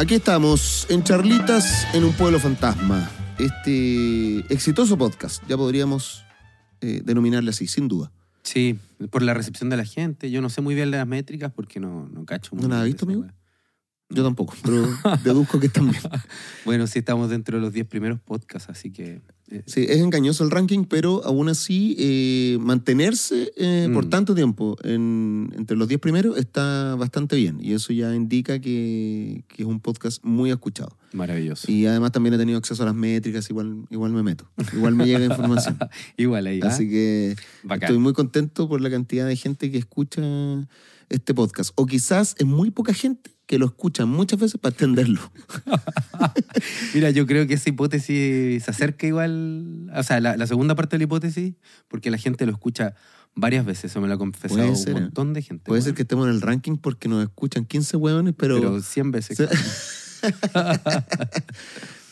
Aquí estamos, en Charlitas, en un pueblo fantasma. Este exitoso podcast, ya podríamos eh, denominarle así, sin duda. Sí, por la recepción de la gente. Yo no sé muy bien las métricas porque no, no cacho muy ¿No la has visto, amigo? Yo tampoco, pero deduzco que están bien. Bueno, sí estamos dentro de los 10 primeros podcasts, así que... Sí, es engañoso el ranking, pero aún así eh, mantenerse eh, por Mm. tanto tiempo en- entre los 10 primeros está bastante bien. Y eso ya indica que, que es un podcast muy escuchado. maravilloso. Y además también he tenido acceso a las métricas, igual, igual me meto. Igual me llega información. Igual ahí, ¿ah? Así que Bacán. estoy muy contento por la cantidad de gente que escucha este podcast. O quizás es muy poca gente que lo escucha muchas veces para entenderlo. Mira, yo creo que esa hipótesis se acerca igual, o sea, la, la segunda parte de la hipótesis, porque la gente lo escucha varias veces, eso me lo ha confesado un ¿eh? montón de gente. Puede ser que estemos en el ranking porque nos escuchan 15 hueones, pero, Pero 100 veces. Se-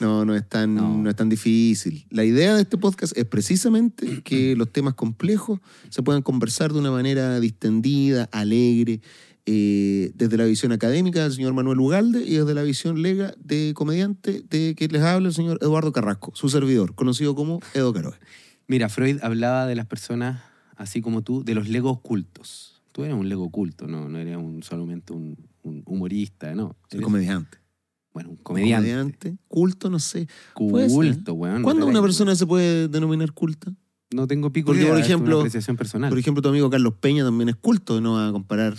no, no es, tan, No. no. es tan difícil. La idea de este podcast es precisamente que los temas complejos se puedan conversar de una manera distendida, alegre, eh, desde la visión académica del señor Manuel Ugalde y desde la visión lega de comediante de que les habla el señor Eduardo Carrasco, su servidor, conocido como Edo Caroe. Mira, Freud hablaba de las personas, así como tú, de los legos ocultos. Tú eres un lego oculto, no, no eres un, solamente un, un humorista, no. Eres, comediante. Bueno, un comediante. culto, no sé. Culto, weón. ¿Cuándo una persona se puede denominar culta? No tengo pico Porque, idea, por es una ejemplo- apreciación personal. Por ejemplo, tu amigo Carlos Peña también es culto, no va a comparar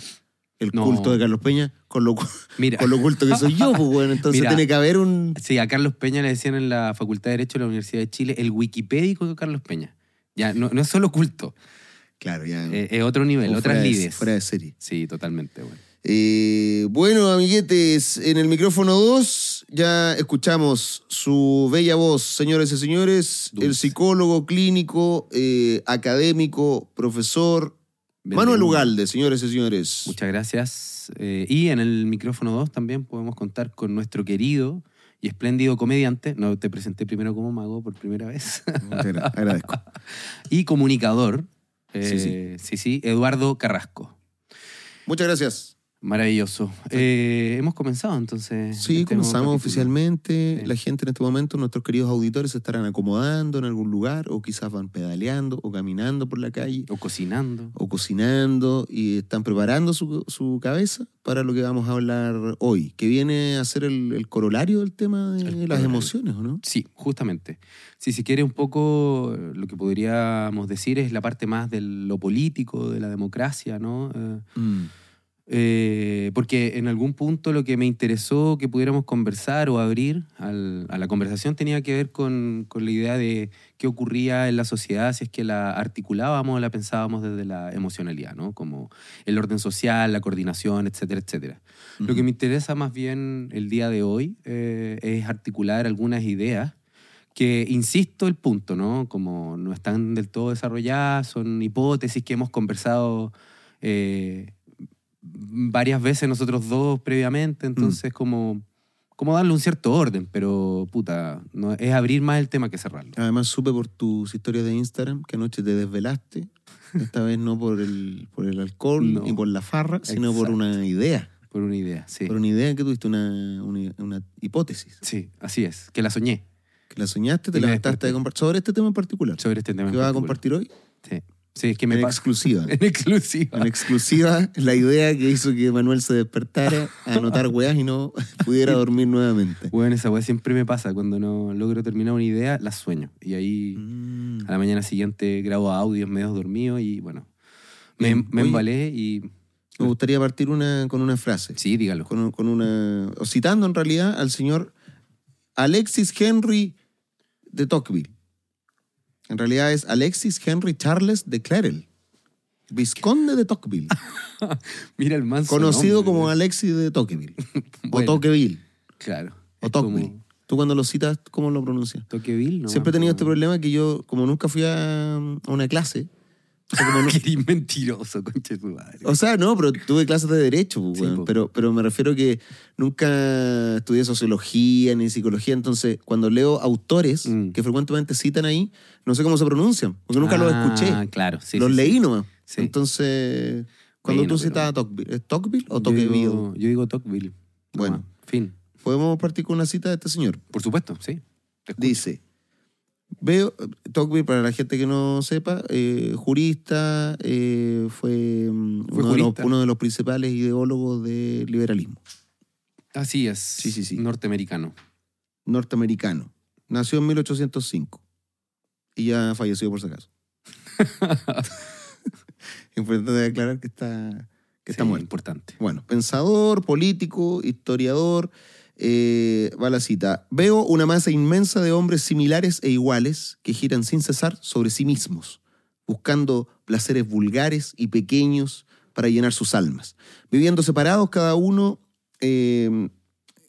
el No. culto de Carlos Peña con lo, Mira, con lo culto que soy yo, pues bueno, entonces Mira. tiene que haber un... sí, a Carlos Peña le decían en la Facultad de Derecho de la Universidad de Chile el wikipédico de Carlos Peña. Ya, no, no es solo culto, Claro, ya. eh, es otro nivel, otras lides. Fuera de serie. Sí, totalmente, weón. Eh, bueno, amiguetes, en el micrófono 2 ya escuchamos su bella voz, señores y señores, el psicólogo clínico, eh, académico, profesor, Manuel. Ugalde, señores y señores. Muchas gracias. Eh, y en el micrófono 2 también podemos contar con nuestro querido y espléndido comediante. No te presenté primero como mago por primera vez. Agradezco. y comunicador. Sí, eh, sí, sí, Eduardo Carrasco. Muchas gracias. Maravilloso. Eh, hemos comenzado entonces. Sí, este comenzamos oficialmente. Sí. La gente en este momento, nuestros queridos auditores, se estarán acomodando en algún lugar o quizás van pedaleando o caminando por la calle O cocinando. o cocinando y están preparando su, su cabeza para lo que vamos a hablar hoy, que viene a ser el, el corolario del tema de El las emociones, ¿o no? Sí, justamente. Si quiere un poco, lo que podríamos decir es la parte más de lo político, de la democracia, ¿no? Eh, Mm. Eh, porque en algún punto lo que me interesó que pudiéramos conversar o abrir al- a la conversación tenía que ver con, con la idea de qué ocurría en la sociedad si es que la articulábamos o la pensábamos desde la emocionalidad, ¿no? Como el orden social, la coordinación, etcétera, etcétera. Lo que me interesa más bien el día de hoy eh, es articular algunas ideas que, insisto, el punto, ¿no? Como no están del todo desarrolladas, son hipótesis que hemos conversado eh, varias veces nosotros dos previamente, entonces como, como darle un cierto orden, pero puta, no, es abrir más el tema que cerrarlo. Además, supe por tus historias de Instagram que anoche te desvelaste. Esta vez no por el, por el alcohol No. ni por la farra, sino por Exacto. una idea. Por una idea, sí. Por una idea que tuviste una, una, una hipótesis. Sí, así es, que la soñé Que la soñaste, te levantaste de compartir. Sobre este tema en particular. sobre este tema. que vas a compartir hoy. Sí. Sí, es que me En exclusiva. En exclusiva. En exclusiva, la idea que hizo que Manuel se despertara a anotar weas y no pudiera dormir nuevamente. Bueno, esa weá siempre me pasa. Cuando no logro terminar una idea, la sueño. Y ahí Mm. a la mañana siguiente grabo audios medio dormidos y bueno, me, Bien, me oye. embalé y... Me gustaría partir una, con una frase. Sí, dígalo. Con, con una, citando en realidad al señor Alexis Henry de Tocqueville. En realidad es Alexis Henry Charles de Clarel, Visconde de Tocqueville, Mira el manso conocido nombre, como. Alexis de Tocqueville, o Tocqueville, Claro. o Tocqueville. como Tú cuando lo citas, ¿cómo lo pronuncias? Tocqueville, ¿no? Siempre he tenido este problema que yo, como nunca fui a, a una clase, como no- Que eres mentiroso, conche tu madre. O sea, no, pero tuve clases de derecho, pues, Sí, pero, pero me refiero que nunca estudié sociología ni psicología, entonces cuando leo autores Mm. que frecuentemente citan ahí, no sé cómo se pronuncian, porque nunca los Ah, escuché, claro, sí. los sí, leí sí. nomás. Entonces, cuando Bueno, tú pero- citas a Tocqueville, ¿es Tocqueville o Yo Tocqueville? digo, yo digo Tocqueville. Bueno. Fin. Podemos partir con una cita de este señor. Por supuesto, sí. Dice, veo, Tocqueville, para la gente que no sepa, eh, jurista, eh, fue, mm, Fue uno, de los, jurista. uno de los principales ideólogos del liberalismo Así es. Sí, sí, sí. Norteamericano. norteamericano. Nació en 1805 y ya falleció por si acaso. Importante aclarar que está, que está muerto. Importante. Bueno, pensador, político, historiador. Eh, va la cita. Veo una masa inmensa de hombres similares e iguales que giran sin cesar sobre sí mismos, buscando placeres vulgares y pequeños para llenar sus almas. Viviendo separados, cada uno, eh,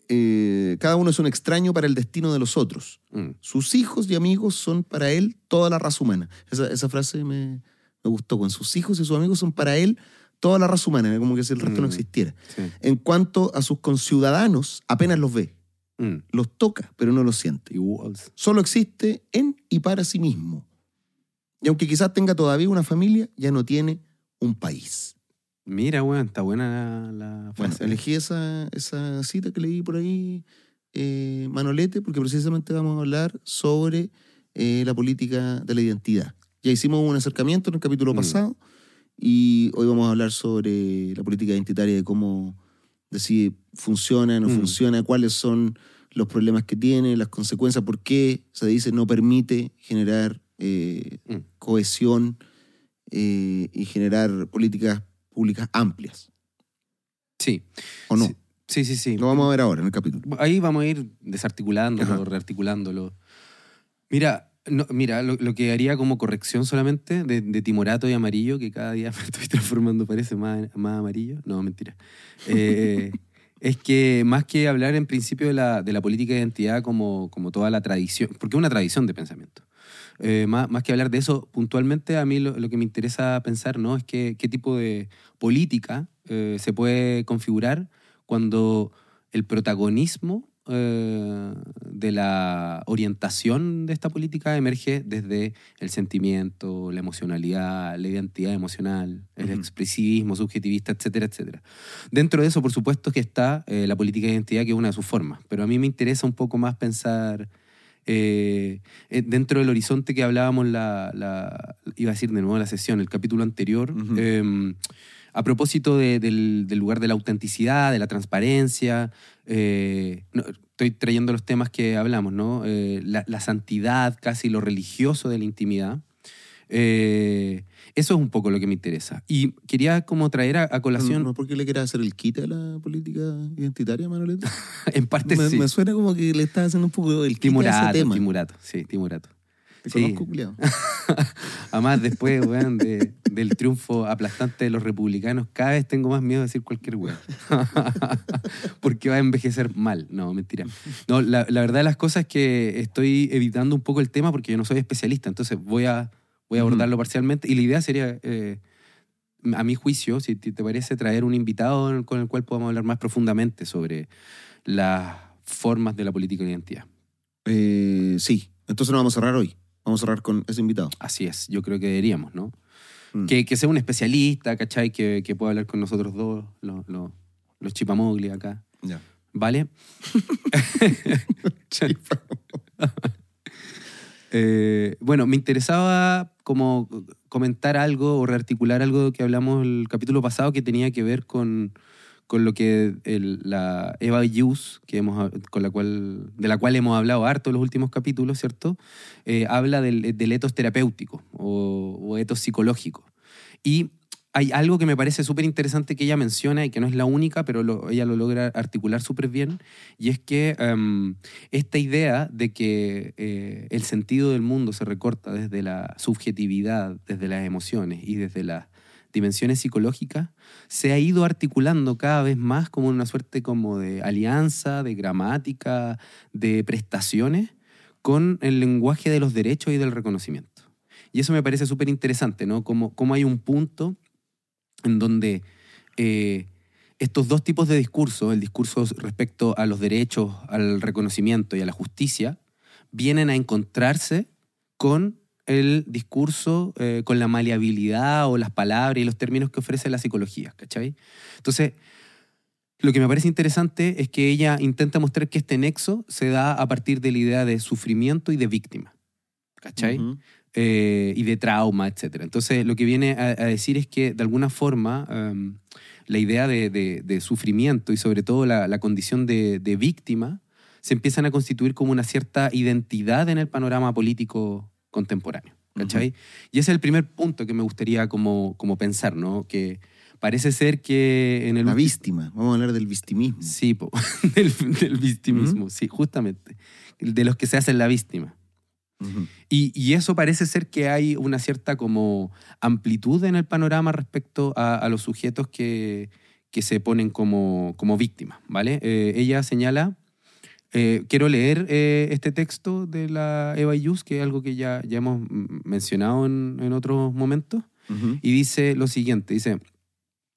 eh, cada uno es un extraño para el destino de los otros. Mm. Sus hijos y amigos son para él toda la raza humana. Esa, esa frase me, me gustó. Con sus hijos y sus amigos son para él toda la raza humana, como que si el resto no Mm. existiera. Sí. En cuanto a sus conciudadanos, apenas los ve, Mm. los toca, pero no los siente. Igual. Solo existe en y para sí mismo. Y aunque quizás tenga todavía una familia, ya no tiene un país. Mira, weón, está buena la, la Bueno, elegí esa, esa cita que leí por ahí, eh, Manolete, porque precisamente vamos a hablar sobre eh, la política de la identidad. Ya hicimos un acercamiento en el capítulo Mm. Y hoy vamos a hablar sobre la política identitaria, de cómo, de si funciona, no Mm. funciona, cuáles son los problemas que tiene, las consecuencias, por qué se dice no permite generar eh, Mm. cohesión eh, y generar políticas públicas amplias. Sí. ¿O no? Sí, sí, sí. sí. Lo vamos a ver ahora en el capítulo. Ahí vamos a ir desarticulándolo, Ajá. rearticulándolo. Mira, no, mira lo, lo que haría como corrección solamente de, de timorato y amarillo, que cada día me estoy transformando, parece más, más amarillo. No, mentira. Eh, es que más que hablar en principio de la, de la política de identidad como, como toda la tradición, porque es una tradición de pensamiento. Eh, más, más que hablar de eso puntualmente, a mí lo, que me interesa pensar ¿no? es que, qué tipo de política eh, se puede configurar cuando el protagonismo eh, de la orientación de esta política emerge desde el sentimiento, la emocionalidad, la identidad emocional, el Ujú. expresivismo subjetivista, etcétera, etcétera. Dentro de eso, por supuesto, que está eh, la política de identidad, que es una de sus formas, pero a mí me interesa un poco más pensar eh, dentro del horizonte que hablábamos, la, la- iba a decir de nuevo la sesión, el capítulo anterior, eh, a propósito de- del, del lugar de la autenticidad, de la transparencia, eh, no, estoy trayendo los temas que hablamos, ¿no? Eh, la, la santidad, casi lo religioso de la intimidad. Eh, eso es un poco lo que me interesa. Y quería como traer a, a colación, ¿No, ¿Por qué le quieres hacer el quite a la política identitaria, Manolete? en parte me, sí. me suena como que le estás haciendo un poco el quite a ese tema. Timurato, sí, Timurato. Te Sí. conozco, culiao. Además, después, weón, de- del triunfo aplastante de los republicanos, cada vez tengo más miedo de decir cualquier weón. Porque va a envejecer mal. No, mentira. No, la, la verdad de las cosas es que estoy evitando un poco el tema porque yo no soy especialista, entonces voy a, voy a abordarlo parcialmente. Y la idea sería, eh, a mi juicio, si te parece, traer un invitado con el cual podamos hablar más profundamente sobre las formas de la política de identidad. Eh, sí, entonces no vamos a cerrar hoy. Vamos a cerrar con ese invitado. Así es, yo creo que deberíamos, ¿no? Mm. Que, que sea un especialista, ¿cachai? Que, que pueda hablar con nosotros dos, los, los, los chipamogli acá. Ya. ¿Vale? Eh, bueno, me interesaba como comentar algo o rearticular algo que hablamos el capítulo pasado que tenía que ver con, con lo que la Eva Hughes, que hemos, con la cual, de la cual hemos hablado harto en los últimos capítulos, ¿cierto? Eh, habla del, del etos terapéutico o, o etos psicológico. Y hay algo que me parece súper interesante que ella menciona y que no es la única, pero ella lo logra articular súper bien, y es que em, esta idea de que eh, el sentido del mundo se recorta desde la subjetividad, desde las emociones y desde las dimensiones psicológicas, se ha ido articulando cada vez más como una suerte como de alianza, de gramática, de prestaciones con el lenguaje de los derechos y del reconocimiento. Y eso me parece súper interesante, ¿no? Como, como hay un punto en donde eh, estos dos tipos de discursos, el discurso respecto a los derechos, al reconocimiento y a la justicia, vienen a encontrarse con el discurso, eh, con la maleabilidad o las palabras y los términos que ofrece la psicología, ¿cachai? Entonces, Lo que me parece interesante es que ella intenta mostrar que este nexo se da a partir de la idea de sufrimiento y de víctima. ¿Cachai? Eh, y de trauma, etc. Entonces, lo que viene a, a decir es que, de alguna forma, em, la idea de, de- de sufrimiento y sobre todo la, la condición de, de víctima se empiezan a constituir como una cierta identidad en el panorama político contemporáneo. ¿Cachai? Y ese es el primer punto que me gustaría como, como pensar, ¿no? Que parece ser que en el La víctima. Vamos a hablar del victimismo. Sí, po, del, del victimismo, sí, justamente. De los que se hacen la víctima. Ujú. Y, y eso parece ser que hay una cierta como amplitud en el panorama respecto a, a los sujetos que, que se ponen como, como víctimas, ¿vale? Eh, ella señala, eh, quiero leer eh, este texto de la Eva Yus, que es algo que ya, ya hemos mencionado en, en otros momentos, y dice lo siguiente, dice,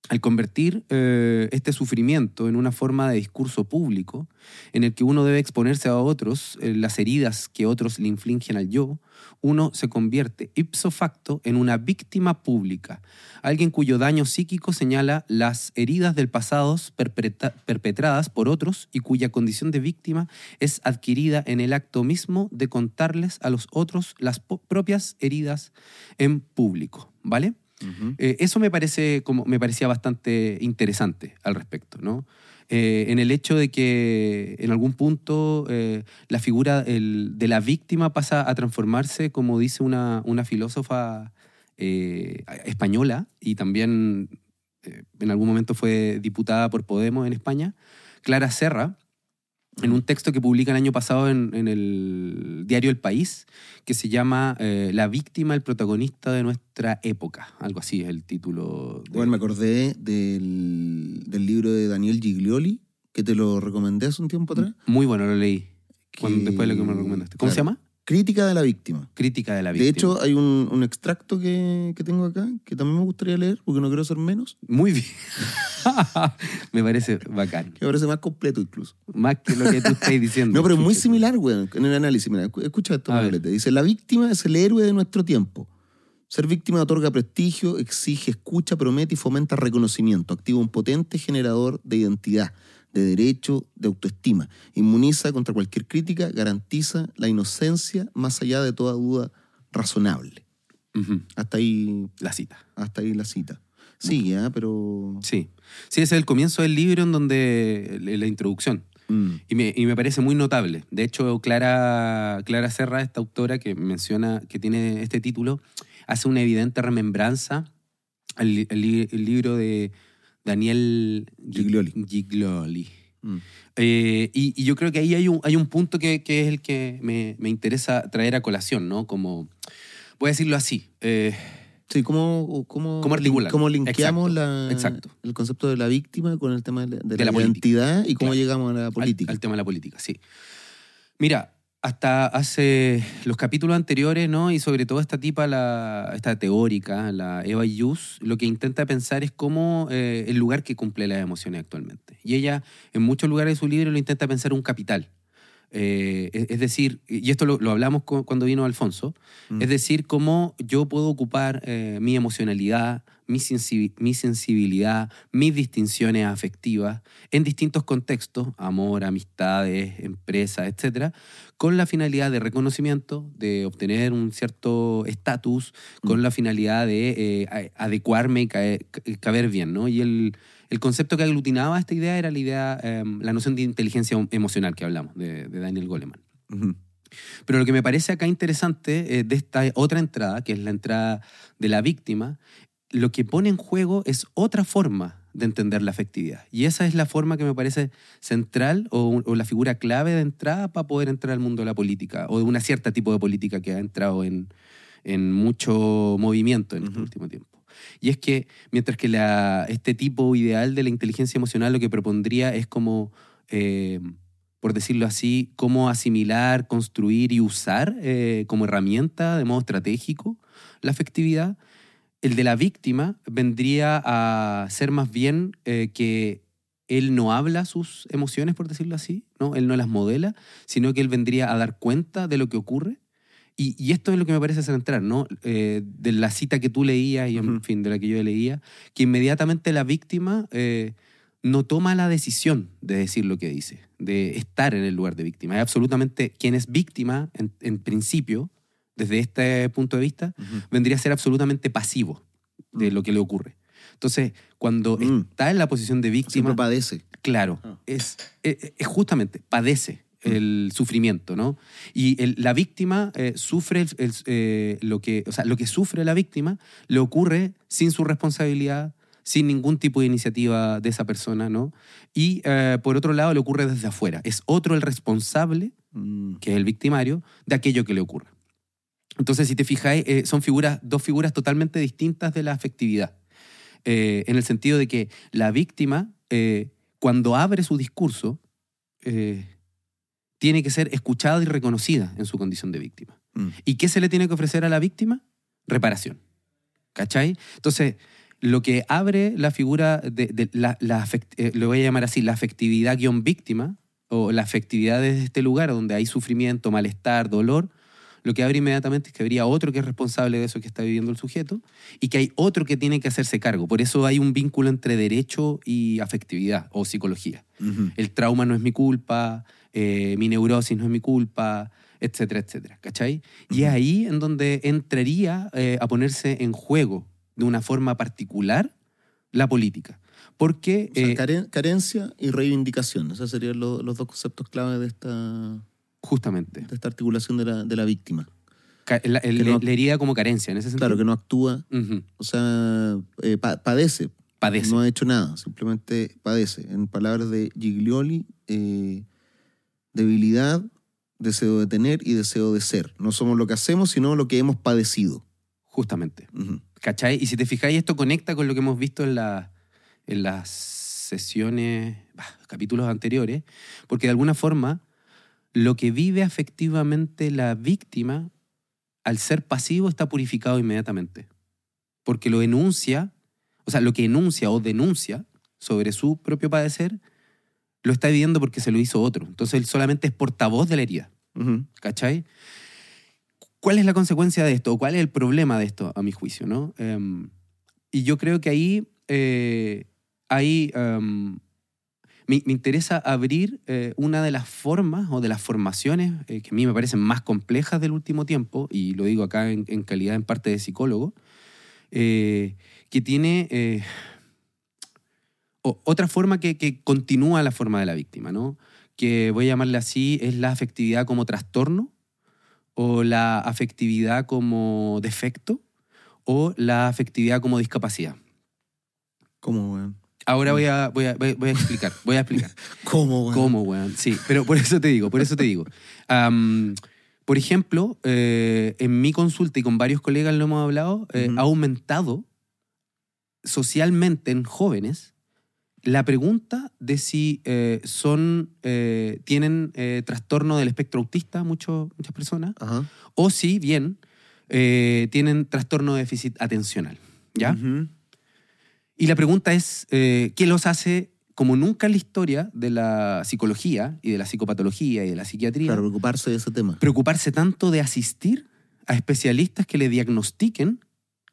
al convertir eh, este sufrimiento en una forma de discurso público, en el que uno debe exponerse a otros, eh, las heridas que otros le infligen al yo, uno se convierte ipso facto en una víctima pública, alguien cuyo daño psíquico señala las heridas del pasado perpetra- perpetradas por otros y cuya condición de víctima es adquirida en el acto mismo de contarles a los otros las propias heridas en público, ¿vale? Eh, eso me, parece como, me parecía bastante interesante al respecto, ¿no? Eh, en el hecho de que en algún punto eh, la figura el- de la víctima pasa a transformarse, como dice una, una filósofa española y también en algún momento fue diputada por Podemos en España, Clara Serra, en un texto que publica el año pasado en, en el diario El País, que se llama eh, La víctima, el protagonista de nuestra época. Algo así es el título. de- Bueno, me acordé del, del libro de Daniel Giglioli, que te lo recomendé hace un tiempo atrás. Muy bueno, lo leí. cuando- después de lo que me recomendaste. ¿Cómo se llama? Crítica de la víctima. Crítica de la víctima. De hecho, hay un, un extracto que, que tengo acá que también me gustaría leer porque no quiero ser menos, Muy bien. me parece bacán. me parece más completo incluso. Más que lo que tú estás diciendo. No, pero es muy similar, weón, en el análisis. Mira, escu- escucha esto. Dice, la víctima es el héroe de nuestro tiempo. Ser víctima otorga prestigio, exige escucha, promete y fomenta reconocimiento. Activa un potente generador de identidad, de derecho, de autoestima. Inmuniza contra cualquier crítica, garantiza la inocencia más allá de toda duda razonable. Hasta ahí, La cita. hasta ahí la cita. Sigue, ¿ah? pero... Sí. Sí, ese es el comienzo del libro en donde la introducción. Mm. Y me, y me parece muy notable. De hecho, Clara, Clara Serra, esta autora que menciona, que tiene este título, hace una evidente remembranza al, al libro de Daniel Giglioli. Giglioli. Mm. Eh, y, y yo creo que ahí hay un, hay un punto que, que es el que me, me interesa traer a colación, ¿no? Como, voy a decirlo así. eh, Sí, ¿cómo, cómo, ¿Cómo cómo linkeamos Exacto, la- exacto. el concepto de la víctima con el tema de la, de De la la política. identidad y cómo Claro. llegamos a la al- política? Al, tema de la política, sí. Mira, hasta hace los capítulos anteriores, ¿no? Y sobre todo esta tipa, la, esta teórica, la Eva Yus, lo que intenta pensar es cómo eh, el lugar que cumple las emociones actualmente. Y ella, en muchos lugares de su libro, lo intenta pensar un capital. Eh, es, decir, y esto lo, lo hablamos cu- cuando vino Alfonso, Mm. es decir, cómo yo puedo ocupar eh, mi emocionalidad, mi, mi sensibilidad, mis distinciones afectivas en distintos contextos, amor, amistades, empresas, etcétera, con la finalidad de reconocimiento, de obtener un cierto estatus, con Mm. la finalidad de eh, adecuarme y caer- ca- caber bien, ¿no? Y el, el concepto que aglutinaba esta idea era la idea, eh, la noción de inteligencia emocional que hablamos, de, de Daniel Goleman. Pero lo que me parece acá interesante eh, de esta otra entrada, que es la entrada de la víctima, lo que pone en juego es otra forma de entender la afectividad. Y esa es la forma que me parece central o, o la figura clave de entrada para poder entrar al mundo de la política o de una cierta tipo de política que ha entrado en, en mucho movimiento en este último tiempo. Y es que mientras que este tipo ideal de la inteligencia emocional lo que propondría es como, eh, por decirlo así, cómo asimilar, construir y usar eh, como herramienta de modo estratégico la afectividad, el de la víctima vendría a ser más bien eh, que él no habla sus emociones, por decirlo así, ¿no? él no las modela, sino que él vendría a dar cuenta de lo que ocurre. Y, y esto es lo que me parece central, ¿no? Eh, de la cita que tú leías y, en fin, de la que yo leía, que inmediatamente la víctima eh, no toma la decisión de decir lo que dice, de estar en el lugar de víctima. Es absolutamente quien es víctima, en, en principio, desde este punto de vista, vendría a ser absolutamente pasivo de Mm. lo que le ocurre. Entonces, cuando Mm. está en la posición de víctima, Siempre padece. claro, Ah. es, es- es justamente, padece el sufrimiento, ¿no? Y el- la víctima eh, sufre el- eh, lo, que, o sea, lo que sufre la víctima le ocurre sin su responsabilidad, sin ningún tipo de iniciativa de esa persona, ¿no? Y eh, por otro lado le ocurre desde afuera. Es otro el responsable Mm. que es el victimario, de aquello que le ocurre. Entonces, si te fijáis, eh, son figuras, dos figuras totalmente distintas de la afectividad. Eh, en el sentido de que la víctima, cuando abre su discurso, tiene que ser escuchada y reconocida en su condición de víctima. Mm. ¿Y qué se le tiene que ofrecer a la víctima? Reparación. ¿Cachai? Entonces, lo que abre la figura de, de la, eh, lo voy a llamar así, la afectividad guion víctima, o la afectividad desde este lugar donde hay sufrimiento, malestar, dolor, lo que abre inmediatamente es que habría otro que es responsable de eso que está viviendo el sujeto y que hay otro que tiene que hacerse cargo. Por eso hay un vínculo entre derecho y afectividad o psicología. El trauma no es mi culpa, eh, mi neurosis no es mi culpa, etcétera, etcétera. ¿Cachai? Y es ahí en donde entraría eh, a ponerse en juego de una forma particular la política. Porque O sea, eh, caren- carencia y reivindicación. Esos serían lo- los dos conceptos clave de esta, justamente, de esta articulación de la, de la víctima. la, el- no- herida como carencia en ese sentido. Claro, que no actúa, o sea, eh, pa- padece, Padece. no ha hecho nada, simplemente padece. En palabras de Giglioli, eh, debilidad, deseo de tener y deseo de ser. No somos lo que hacemos, sino lo que hemos padecido. Justamente. Ujú. ¿Cachai? Y si te fijáis, esto conecta con lo que hemos visto en, la- en las sesiones, bah, capítulos anteriores, porque de alguna forma lo que vive afectivamente la víctima, al ser pasivo, está purificado inmediatamente. Porque lo enuncia, o sea, lo que enuncia o denuncia sobre su propio padecer, lo está viviendo porque se lo hizo otro. Entonces él solamente es portavoz de la herida. Ujú. ¿Cachai? ¿Cuál es la consecuencia de esto? ¿O ¿Cuál es el problema de esto, a mi juicio? ¿no? Em, y yo creo que ahí, eh, ahí em, me, interesa abrir eh, una de las formas o de las formaciones eh, que a mí me parecen más complejas del último tiempo, y lo digo acá en, calidad en parte de psicólogo, eh, que tiene otra forma que, continúa la forma de la víctima, ¿no? que voy a llamarle así, es la afectividad como trastorno, o la afectividad como defecto, o la afectividad como discapacidad. ¿Cómo? Ahora voy a, voy a, voy a- voy a explicar, voy a explicar. ¿Cómo, weón? ¿Cómo, weón? Sí, pero por eso te digo, por eso te digo. Por ejemplo, eh, en mi consulta y con varios colegas lo hemos hablado, eh, ha aumentado socialmente en jóvenes la pregunta de si eh, son, tienen trastorno del espectro autista, mucho- muchas personas, o si bien tienen trastorno de déficit atencional. ¿Ya? Y la pregunta es, eh, ¿qué los hace, como nunca en la historia de la psicología y de la psicopatología y de la psiquiatría, Claro, preocuparse de ese tema. preocuparse tanto de asistir a especialistas que le diagnostiquen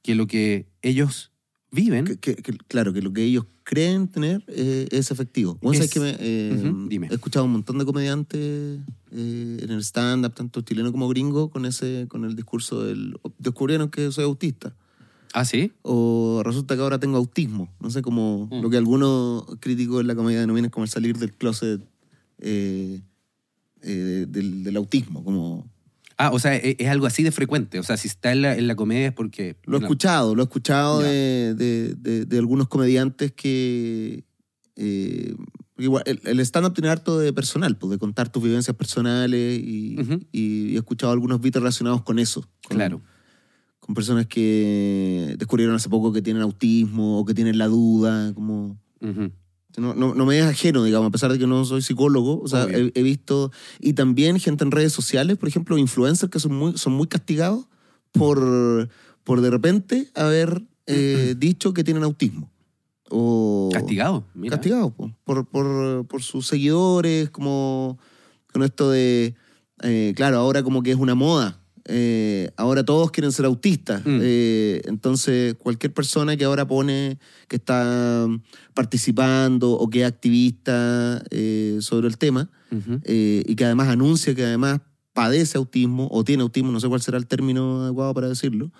que lo que ellos viven Que- que- que- claro, que lo que ellos creen tener eh, es efectivo. Vos Es- sabés que me, eh, Ujú, dime. he escuchado un montón de comediantes eh, en el stand-up, tanto chileno como gringo, con ese con el discurso del... Descubrieron que soy autista. Ah, sí. O resulta que ahora tengo autismo. No sé, como Mm. lo que algunos críticos en la comedia denominan como el salir del closet eh, eh, del, del autismo. Como, Ah, o sea, e- es, algo así de frecuente. O sea, si está en la, en la comedia es porque... Lo he no. escuchado, lo he escuchado de, de- de- de algunos comediantes que... eh, igual, el, el stand-up tiene harto de personal, pues, de contar tus vivencias personales y, he escuchado algunos beats relacionados con eso. con- Claro. Con personas que descubrieron hace poco que tienen autismo o que tienen la duda, como... No, no, no me es ajeno, digamos, a pesar de que no soy psicólogo. O sea, he, he visto. Y también gente en redes sociales, por ejemplo, influencers que son muy, son muy castigados por, por de repente haber eh, dicho que tienen autismo. O, Castigado. Mira. Castigados po, por, por, por sus seguidores, como con esto de. eh, claro, ahora como que es una moda eh, ahora todos quieren ser autistas. Mm. Eh, entonces, cualquier persona que ahora pone que está participando o que es activista eh, sobre el tema y que además anuncia que además padece autismo o tiene autismo, no sé cuál será el término adecuado para decirlo,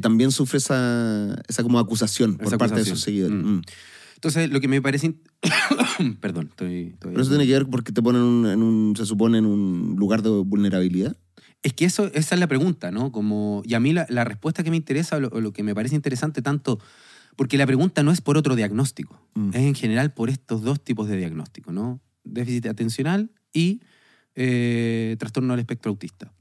también sufre esa, esa como acusación por parte de sus seguidores. Mm. Mm. Entonces, lo que me parece... Perdón, estoy... estoy- Pero eso tiene que ver porque te ponen un- en un, se supone, en un lugar de vulnerabilidad. Es que eso, esa es la pregunta, ¿no? Como, y a mí la, la respuesta que me interesa, o lo, o lo que me parece interesante tanto, porque la pregunta no es por otro diagnóstico, Mm. es en general por estos dos tipos de diagnóstico, ¿no? Déficit atencional y eh, trastorno del espectro autista.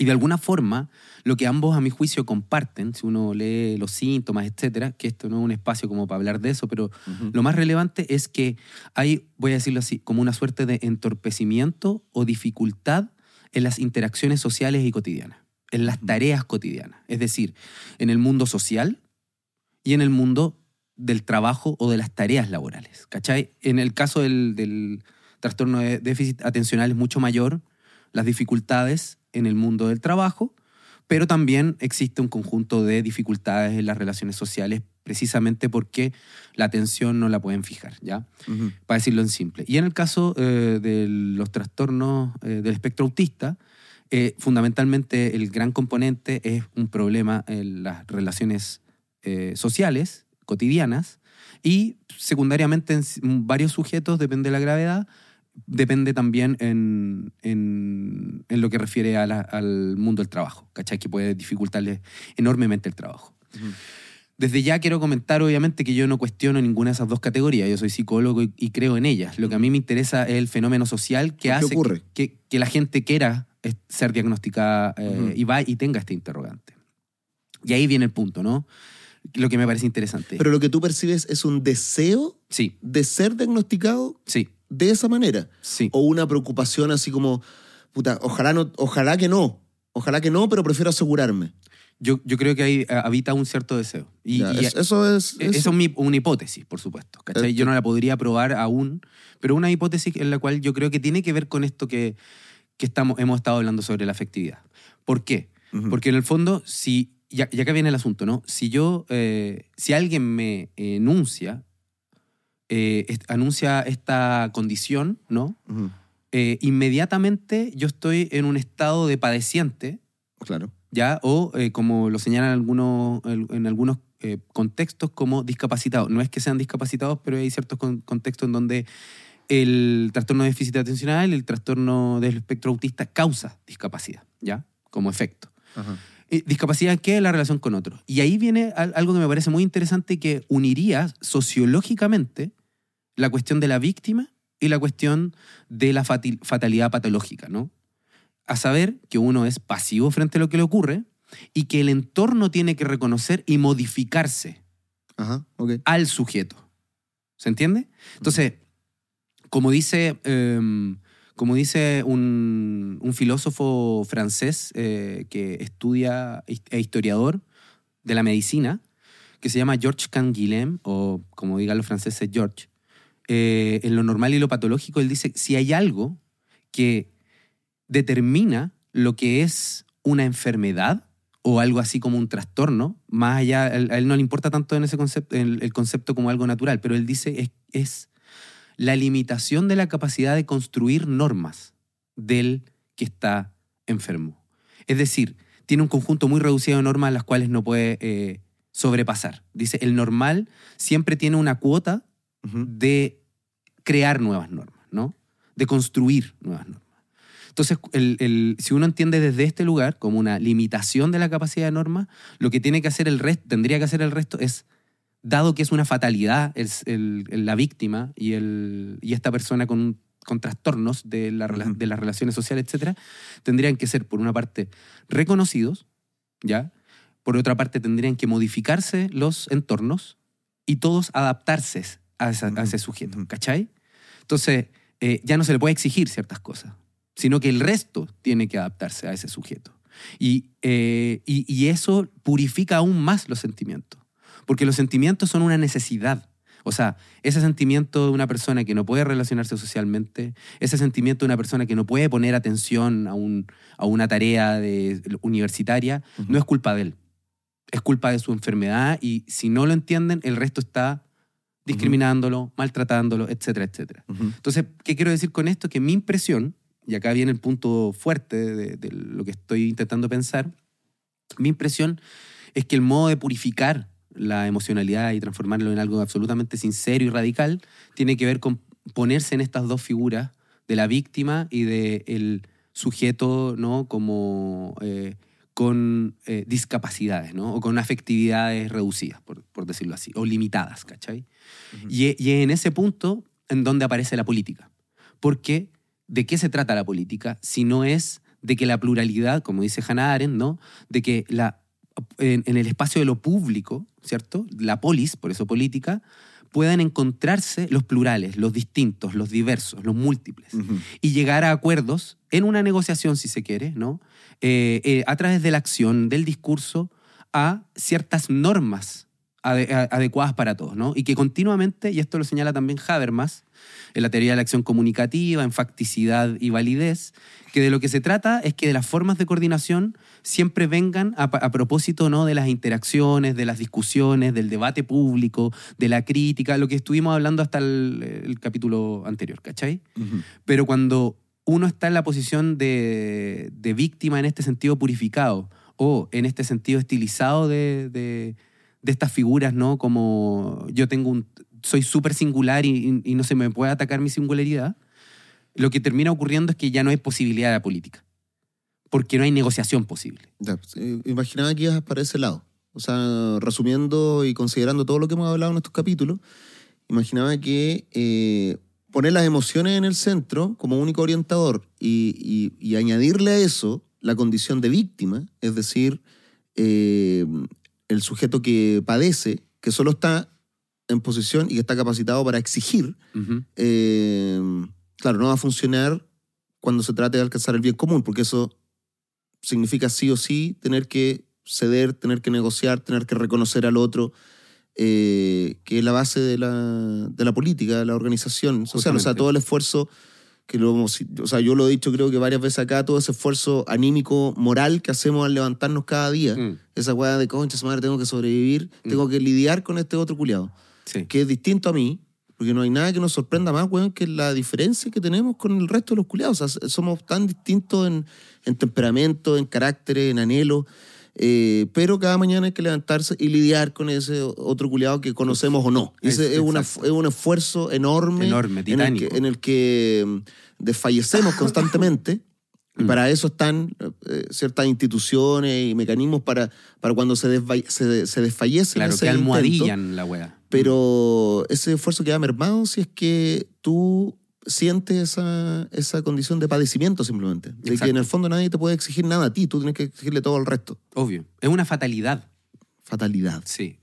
Y de alguna forma, lo que ambos a mi juicio comparten, si uno lee los síntomas, etcétera, que esto no es un espacio como para hablar de eso, pero lo más relevante es que hay, voy a decirlo así, como una suerte de entorpecimiento o dificultad en las interacciones sociales y cotidianas, en las tareas cotidianas. Es decir, en el mundo social y en el mundo del trabajo o de las tareas laborales. ¿Cachai? En el caso del, del trastorno de déficit atencional es mucho mayor las dificultades en el mundo del trabajo, pero también existe un conjunto de dificultades en las relaciones sociales precisamente porque la atención no la pueden fijar, ¿ya? Para decirlo en simple. Y en el caso eh, de los trastornos eh, del espectro autista, eh, fundamentalmente el gran componente es un problema en las relaciones sociales, cotidianas, y secundariamente en varios sujetos, depende de la gravedad, depende también en, en- en lo que refiere a la- al mundo del trabajo, ¿cachai? Que puede dificultarle enormemente el trabajo. Desde ya quiero comentar, obviamente, que yo no cuestiono ninguna de esas dos categorías. Yo soy psicólogo y, y creo en ellas. Lo que a mí me interesa es el fenómeno social que ¿Por qué hace ocurre? Que, que la gente quiera eh, ser diagnosticada eh, y va y tenga este interrogante. Y ahí viene el punto, ¿no? Lo que me parece interesante. Pero lo que tú percibes es un deseo sí, de ser diagnosticado sí, de esa manera. sí. O una preocupación así como, puta, ojalá, no, ojalá que no. Ojalá que no, pero prefiero asegurarme. Yo, yo creo que ahí eh, habita un cierto deseo. Y, Ya, y- es- eso es... Eh, Eso es mi- una hipótesis, por supuesto. ¿cachai? Eh, Yo no la podría probar aún, pero una hipótesis en la cual yo creo que tiene que ver con esto que, que estamos, hemos estado hablando sobre la afectividad. ¿Por qué? Porque en el fondo, si, y a- y acá viene el asunto, ¿no? Si yo, eh, si alguien me enuncia, eh, est- anuncia esta condición, ¿no? Ujú. Eh, inmediatamente yo estoy en un estado de padeciente, Claro. ¿ya? O eh, como lo señalan algunos, en algunos eh, contextos como discapacitados. No es que sean discapacitados, pero hay ciertos con- contextos en donde el trastorno de déficit atencional, el trastorno del espectro autista causa discapacidad, ¿ya? Como efecto. Ajá. ¿Discapacidad qué? La relación con otros. Y ahí viene al- algo que me parece muy interesante que uniría sociológicamente la cuestión de la víctima y la cuestión de la fatalidad patológica, ¿no? A saber que uno es pasivo frente a lo que le ocurre y que el entorno tiene que reconocer y modificarse Ajá, al sujeto. ¿Se entiende? Entonces, como dice, em, como dice un, un filósofo francés eh, que estudia e historiador de la medicina, que se llama Georges Canguilhem, o como digan los franceses, George, eh, en lo normal y lo patológico, él dice, si hay algo que determina lo que es una enfermedad o algo así como un trastorno, más allá, a él, no le importa tanto en ese concepto, el, el concepto como algo natural, pero él dice es, es la limitación de la capacidad de construir normas del que está enfermo. Es decir, tiene un conjunto muy reducido de normas las cuales no puede eh, sobrepasar. Dice, el normal siempre tiene una cuota de crear nuevas normas, ¿no? De construir nuevas normas. Entonces, el- el- si uno entiende desde este lugar como una limitación de la capacidad de norma, lo que tiene que hacer el resto, tendría que hacer el resto es, dado que es una fatalidad el- el- la víctima y, el, y esta persona con, con trastornos de, la de las relaciones sociales, etcétera, tendrían que ser, por una parte, reconocidos, ¿ya? Por otra parte, tendrían que modificarse los entornos y todos adaptarse a, esa- a ese sujeto. ¿cachai? Entonces, eh, ya no se le puede exigir ciertas cosas, sino que el resto tiene que adaptarse a ese sujeto. Y, eh, y, y eso purifica aún más los sentimientos, porque los sentimientos son una necesidad, O sea, ese sentimiento de una persona que no puede relacionarse socialmente, ese sentimiento de una persona que no puede poner atención a, un, a una tarea de, universitaria, no es culpa de él. Es culpa de su enfermedad y si no lo entienden, el resto está discriminándolo, maltratándolo, etcétera, etcétera. Entonces, ¿qué quiero decir con esto? Que mi impresión, y acá viene el punto fuerte de, de lo que estoy intentando pensar, mi impresión es que el modo de purificar la emocionalidad y transformarlo en algo absolutamente sincero y radical tiene que ver con ponerse en estas dos figuras de la víctima y del sujeto, ¿no? Como eh, con eh, discapacidades, ¿no? O con afectividades reducidas, por, decirlo así, o limitadas, ¿cachai? Y, y en ese punto en donde aparece la política. Porque, ¿de qué se trata la política? Si no es de que la pluralidad, como dice Hannah Arendt, ¿no? De que la, en, el espacio de lo público, ¿cierto? La polis, por eso política, puedan encontrarse los plurales, los distintos, los diversos, los múltiples, y llegar a acuerdos en una negociación, si se quiere, ¿no? Eh, eh, a través de la acción, del discurso, a ciertas normas adecuadas para todos, ¿no? Y que continuamente, y esto lo señala también Habermas, en la teoría de la acción comunicativa, en facticidad y validez, que de lo que se trata es que de las formas de coordinación siempre vengan a, propósito ¿no? de las interacciones, de las discusiones, del debate público, de la crítica, lo que estuvimos hablando hasta el, capítulo anterior, ¿cachai? Pero cuando uno está en la posición de, víctima en este sentido purificado o en este sentido estilizado de, estas figuras, ¿no? Como yo tengo un, soy súper singular y, no se me puede atacar mi singularidad, lo que termina ocurriendo es que ya no hay posibilidad de la política porque no hay negociación posible. Pues, eh, imaginaba que ibas para ese lado. O sea, resumiendo y considerando todo lo que hemos hablado en estos capítulos, imaginaba que eh, poner las emociones en el centro como único orientador y, añadirle a eso la condición de víctima, es decir, eh, el sujeto que padece, que solo está en posición y que está capacitado para exigir, claro, no va a funcionar cuando se trate de alcanzar el bien común, porque eso significa sí o sí tener que ceder, tener que negociar, tener que reconocer al otro, eh, que es la base de la, de la política, de la organización social. O sea, todo el esfuerzo, que lo, o sea, yo lo he dicho creo que varias veces acá, todo ese esfuerzo anímico, moral que hacemos al levantarnos cada día, mm. esa weá de concha, madre, tengo que sobrevivir, mm. tengo que lidiar con este otro culiado, que es distinto a mí, porque no hay nada que nos sorprenda más, weón, que la diferencia que tenemos con el resto de los culiados. O sea, somos tan distintos en, en temperamento, en carácter, en anhelo. Eh, pero cada mañana hay que levantarse y lidiar con ese otro culiado que conocemos o no. Ese es, una, es, un esfuerzo enorme, enorme en, el que, en el que mm, desfallecemos constantemente. Y mm. para eso están eh, ciertas instituciones y mecanismos para, para cuando se, se, se desfallece. Claro, que almohadillan la wea. Pero ese esfuerzo queda mermado si es que tú sientes esa, esa condición de padecimiento simplemente. De que en el fondo nadie te puede exigir nada a ti, tú tienes que exigirle todo al resto. Obvio. Es una fatalidad. Fatalidad. Sí.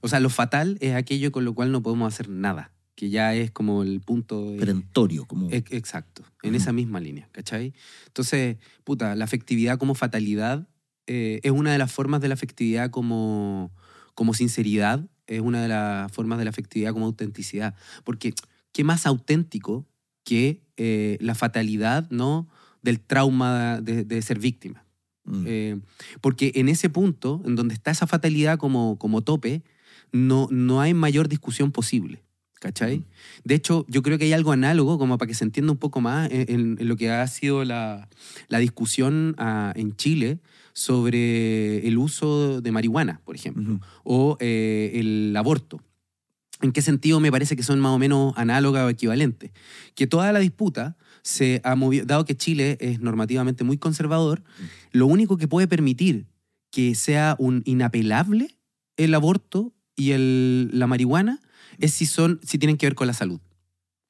O sea, lo fatal es aquello con lo cual no podemos hacer nada, que ya es como el punto... Perentorio, como... Exacto, en esa misma línea, ¿cachai? Entonces, puta, la afectividad como fatalidad eh, es una de las formas de la afectividad como, como sinceridad es una de las formas de la afectividad como autenticidad. Porque, ¿qué más auténtico que eh, la fatalidad ¿no? del trauma de, ser víctima? Mm. Eh, porque en ese punto, en donde está esa fatalidad como, como tope, no, no hay mayor discusión posible. ¿Cachai? Mm. De hecho, yo creo que hay algo análogo, como para que se entienda un poco más, en, lo que ha sido la, la discusión ah, en Chile sobre el uso de marihuana, por ejemplo, o eh, el aborto. ¿En qué sentido me parece que son más o menos análogas o equivalentes? Que toda la disputa se ha movido, dado que Chile es normativamente muy conservador, lo único que puede permitir que sea un inapelable el aborto y el, la marihuana es si, son, si tienen que ver con la salud,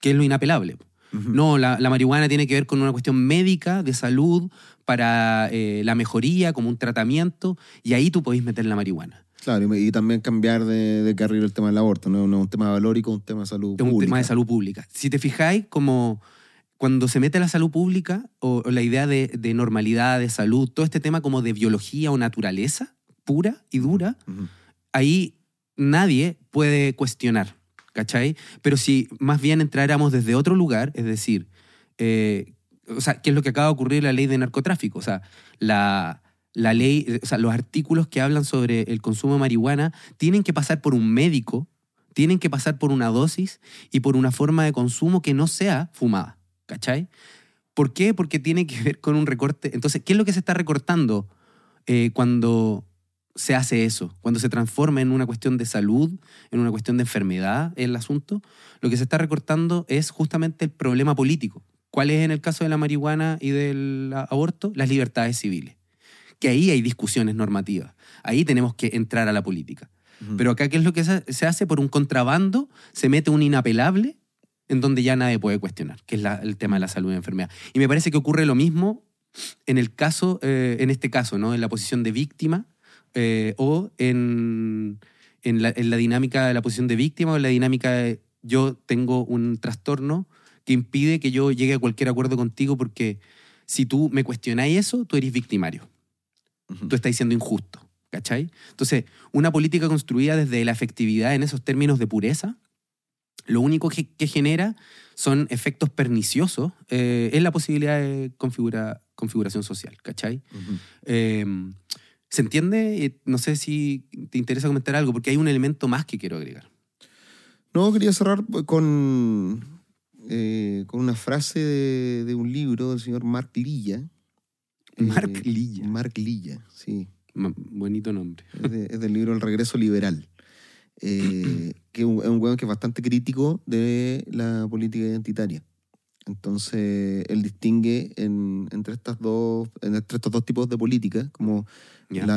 que es lo inapelable. No, la, marihuana tiene que ver con una cuestión médica, de salud, para eh, la mejoría, como un tratamiento, y ahí tú podéis meter la marihuana. Claro, y, también cambiar de, carril el tema del aborto, no, es un tema valórico, un tema de salud pública. Es un tema de salud pública. Si te fijáis, como cuando se mete la salud pública, o, la idea de, normalidad, de salud, todo este tema como de biología o naturaleza pura y dura, ahí nadie puede cuestionar. ¿cachai? Pero si más bien entráramos desde otro lugar, es decir, eh, o sea, ¿qué es lo que acaba de ocurrir en la ley de narcotráfico? O sea, la, la ley, o sea, los artículos que hablan sobre el consumo de marihuana tienen que pasar por un médico, tienen que pasar por una dosis y por una forma de consumo que no sea fumada, ¿cachai? ¿Por qué? Porque tiene que ver con un recorte. Entonces, ¿qué es lo que se está recortando eh, cuando se hace eso? Cuando se transforma en una cuestión de salud, en una cuestión de enfermedad el asunto, lo que se está recortando es justamente el problema político. ¿Cuál es en el caso de la marihuana y del aborto? Las libertades civiles. Que ahí hay discusiones normativas. Ahí tenemos que entrar a la política. Pero acá, ¿qué es lo que se se hace? Por un contrabando se mete un inapelable en donde ya nadie puede cuestionar, que es la- el tema de la salud y la enfermedad. Y me parece que ocurre lo mismo en el caso, eh, en este caso, ¿no? En la posición de víctima eh, o en, en, la, en la dinámica de la posición de víctima o en la dinámica de yo tengo un trastorno que impide que yo llegue a cualquier acuerdo contigo porque si tú me cuestionáis eso, tú eres victimario. Tú estás siendo injusto, ¿cachai? Entonces, una política construida desde la efectividad en esos términos de pureza, lo único que, que genera son efectos perniciosos eh, en la posibilidad de configura- configuración social, ¿cachai? Eh, ¿Se entiende? Eh, No sé si te interesa comentar algo, porque hay un elemento más que quiero agregar. No, quería cerrar con, eh, con una frase de, de un libro del señor Mark Lilla. Mark Eh, Lilla. Mark Lilla, sí. Ma- Bonito nombre. Es, de- es del libro El regreso liberal. Eh, que es un, es un weón que es bastante crítico de la política identitaria. Entonces, él distingue en- entre, estas dos, entre estos dos tipos de política, como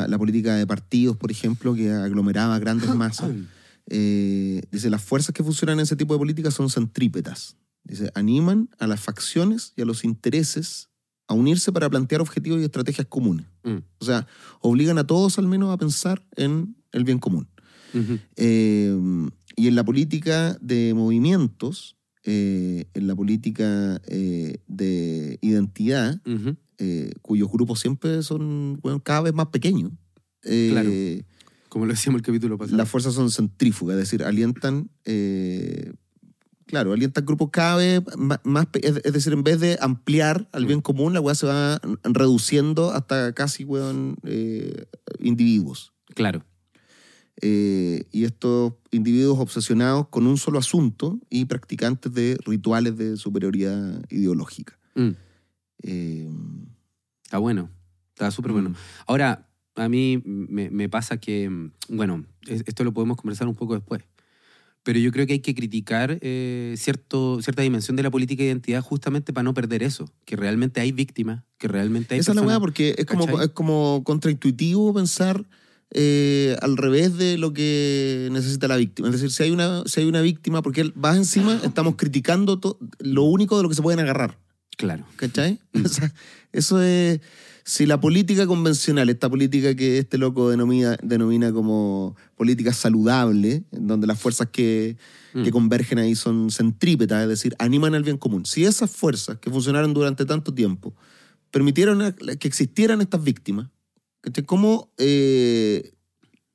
la política de partidos, por ejemplo, que aglomeraba grandes masas. Eh, dice, las fuerzas que funcionan en ese tipo de política son centrípetas. Dice, animan a las facciones y a los intereses a unirse para plantear objetivos y estrategias comunes. Mm. O sea, obligan a todos al menos a pensar en el bien común. Eh, y en la política de movimientos, eh, en la política eh, de identidad, cuyos grupos siempre son bueno, cada vez más pequeños, Claro. Como lo decíamos el capítulo pasado. las fuerzas son centrífugas, es decir, alientan, claro, alientan grupos cada vez más, es, decir, en vez de ampliar al bien común, la weá se va reduciendo hasta casi, weón, eh, individuos. Claro. Eh, y estos individuos obsesionados con un solo asunto y practicantes de rituales de superioridad ideológica. Mm. Eh, Está bueno. Está súper bueno. mm, Ahora, a mí me, me pasa que, mm, bueno, es- esto lo podemos conversar un poco después, pero yo creo que hay que criticar eh, cierto, cierta dimensión de la política de identidad justamente para no perder eso, que realmente hay víctimas, que realmente hay Esa es la weá porque es como, es como contraintuitivo pensar eh, al revés de lo que necesita la víctima. Es decir, si hay una, si hay una víctima, porque vas encima, estamos criticando lo único de lo que se pueden agarrar. Claro. ¿Cachai? Mm. O sea, eso es. Si la política convencional, esta política que este loco denomina, denomina como política saludable, donde las fuerzas que, Mm. que convergen ahí son centrípetas, es decir, animan al bien común. Si esas fuerzas que funcionaron durante tanto tiempo permitieron a- que existieran estas víctimas. ¿cómo eh,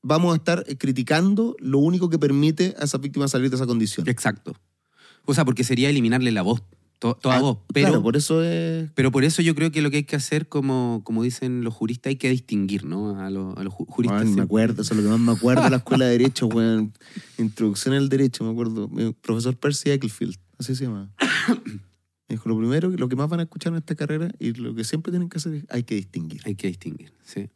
vamos a estar criticando lo único que permite a esas víctimas salir de esa condición? Exacto. O sea, porque sería eliminarle la voz, to- toda Ah, voz. Pero, claro, por eso es. pero por eso yo creo que lo que hay que hacer, como, como dicen los juristas, hay que distinguir, ¿no? A, los- a los ju- juristas. Weón, me acuerdo, eso es lo que más me acuerdo de la escuela de Derecho, weón. Introducción al Derecho, me acuerdo. Mi profesor Percy Ecclesfield, así se llama. Me dijo, lo primero, lo que más van a escuchar en esta carrera y lo que siempre tienen que hacer es, hay que distinguir. Hay que distinguir, sí.